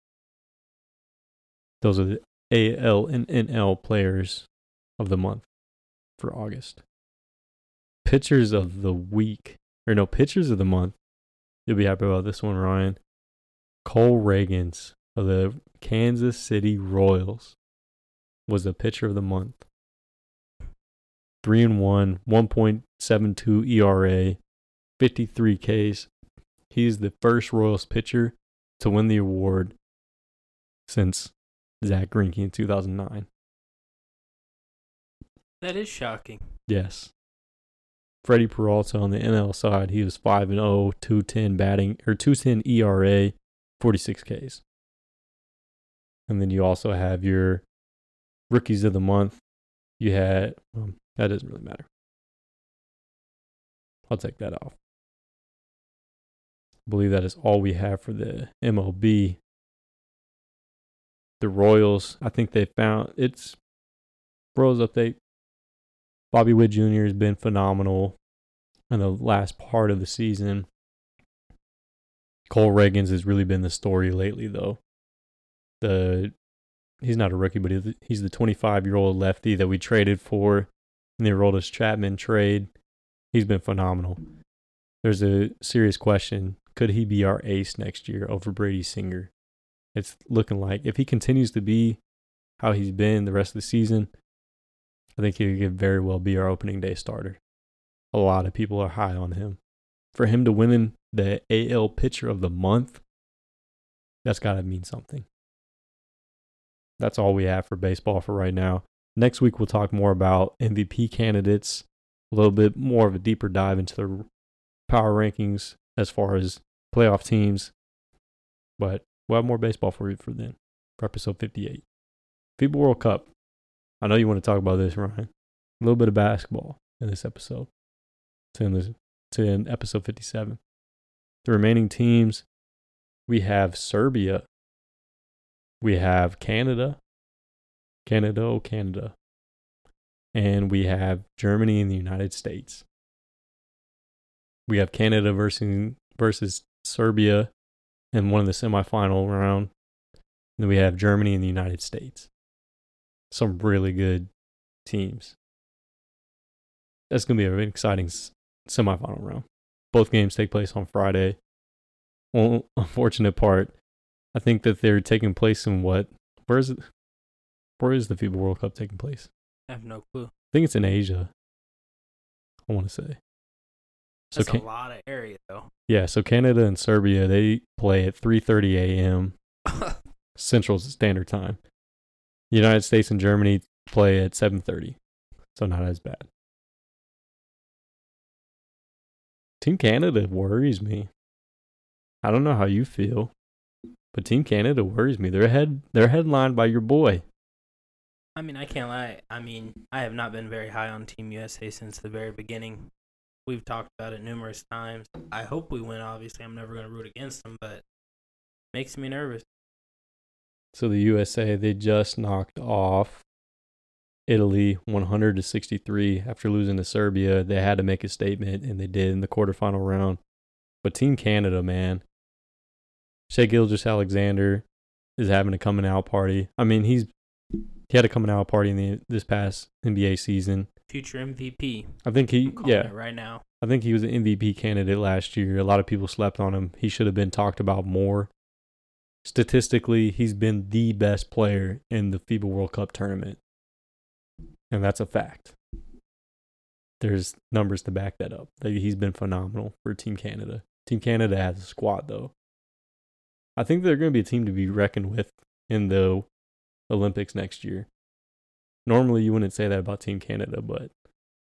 Those are the AL and NL players of the month for August. Pitchers of the week, or no, pitchers of the month. You'll be happy about this one, Ryan. Cole Ragans of the Kansas City Royals was the pitcher of the month. 3 and 1, 1.72 ERA, 53 Ks. He's the first Royals pitcher to win the award since Zack Greinke in 2009. That is shocking. Yes. Freddie Peralta on the NL side, he was 5 and 0, 210 batting or 210 ERA, 46 Ks. And then you also have your rookies of the month. You had um, that doesn't really matter. I'll take that off. I believe that is all we have for the MLB the Royals. I think they found it's Royals update. Bobby Witt Jr. has been phenomenal in the last part of the season. Cole Ragans has really been the story lately, though. The he's not a rookie, but he's the 25 year old lefty that we traded for in the Aroldis Chapman trade. He's been phenomenal. There's a serious question: Could he be our ace next year over Brady Singer? It's looking like. If he continues to be how he's been the rest of the season, I think he could very well be our opening day starter. A lot of people are high on him. For him to win the AL pitcher of the month, that's got to mean something. that's all we have for baseball for right now. Next week, we'll talk more about MVP candidates, a little bit more of a deeper dive into the power rankings as far as playoff teams. But we'll have more baseball for you for then, for episode 58. FIBA World Cup. I know you want to talk about this, Ryan. A little bit of basketball in this episode. To in, this, in episode 57. The remaining teams, we have Serbia. We have Canada. Canada, oh Canada. And we have Germany and the United States. We have Canada versus versus Serbia in one of the semifinal round. And Then we have Germany and the United States. Some really good teams. That's going to be an exciting semifinal round. Both games take place on Friday. Well, unfortunate part, I think that they're taking place in what? Where is it? Where is the FIBA World Cup taking place? I have no clue. I think it's in Asia. I want to say. So That's can- a lot of area though. Yeah, so Canada and Serbia they play at 3:30 a.m. Central Standard Time. United States and Germany play at 7:30. So not as bad. Team Canada worries me. I don't know how you feel, but Team Canada worries me. They're head they're headlined by your boy. I mean, I can't lie. I mean, I have not been very high on Team USA since the very beginning. We've talked about it numerous times. I hope we win. Obviously, I'm never going to root against them, but makes me nervous. So the USA they just knocked off Italy 100 to 63 after losing to Serbia. They had to make a statement, and they did in the quarterfinal round. But Team Canada, man, Shai Gilgeous-Alexander is having a coming out party. I mean, he's he had a coming out party in the this past NBA season. Future MVP. I think he yeah right now. I think he was an MVP candidate last year. A lot of people slept on him. He should have been talked about more. Statistically, he's been the best player in the FIBA World Cup tournament. And that's a fact. There's numbers to back that up. He's been phenomenal for Team Canada. Team Canada has a squad though. I think they're going to be a team to be reckoned with in the Olympics next year. Normally, you wouldn't say that about Team Canada, but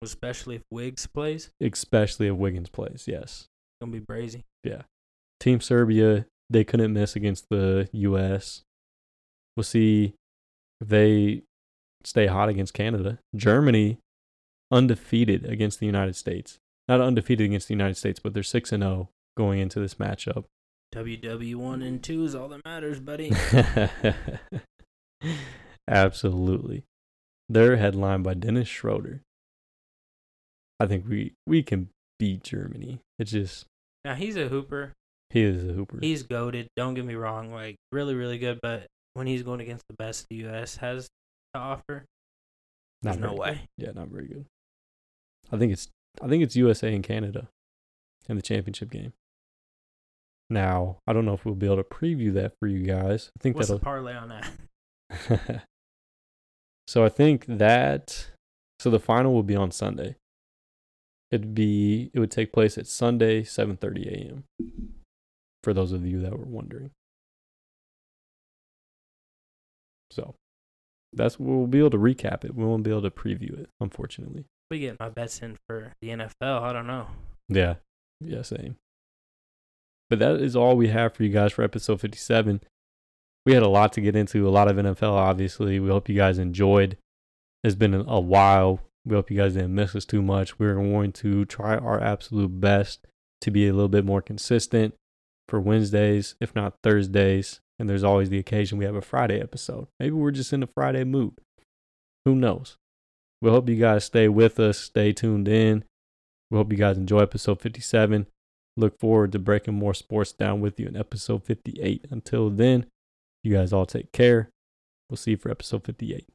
especially if Wiggs plays. Especially if Wiggins plays, yes. Gonna be crazy. Yeah. Team Serbia, they couldn't miss against the U.S. We'll see if they stay hot against Canada. Germany, undefeated against the United States. Not undefeated against the United States, but they're six and zero oh going into this matchup. WW one and two is all that matters, buddy. Absolutely. They're headlined by Dennis Schroeder. I think we we can beat Germany. It's just now he's a hooper. He is a hooper. He's goaded. Don't get me wrong, like really, really good. But when he's going against the best the U.S. has to offer, there's no way. Good. Yeah, not very good. I think it's I think it's USA and Canada in the championship game. Now I don't know if we'll be able to preview that for you guys. I think What's that'll the parlay on that. so I think that so the final will be on Sunday. It'd be it would take place at Sunday, 7:30 a.m. For those of you that were wondering. So that's we'll be able to recap it. We won't be able to preview it, unfortunately. We get my bets in for the NFL. I don't know. Yeah. Yeah, same. But that is all we have for you guys for episode 57 we had a lot to get into, a lot of NFL, obviously. We hope you guys enjoyed. It's been a while. We hope you guys didn't miss us too much. We're going to try our absolute best to be a little bit more consistent for Wednesdays, if not Thursdays. And there's always the occasion we have a Friday episode. Maybe we're just in a Friday mood. Who knows? We hope you guys stay with us, stay tuned in. We hope you guys enjoy episode 57. Look forward to breaking more sports down with you in episode 58. Until then, you guys all take care. We'll see you for episode 58.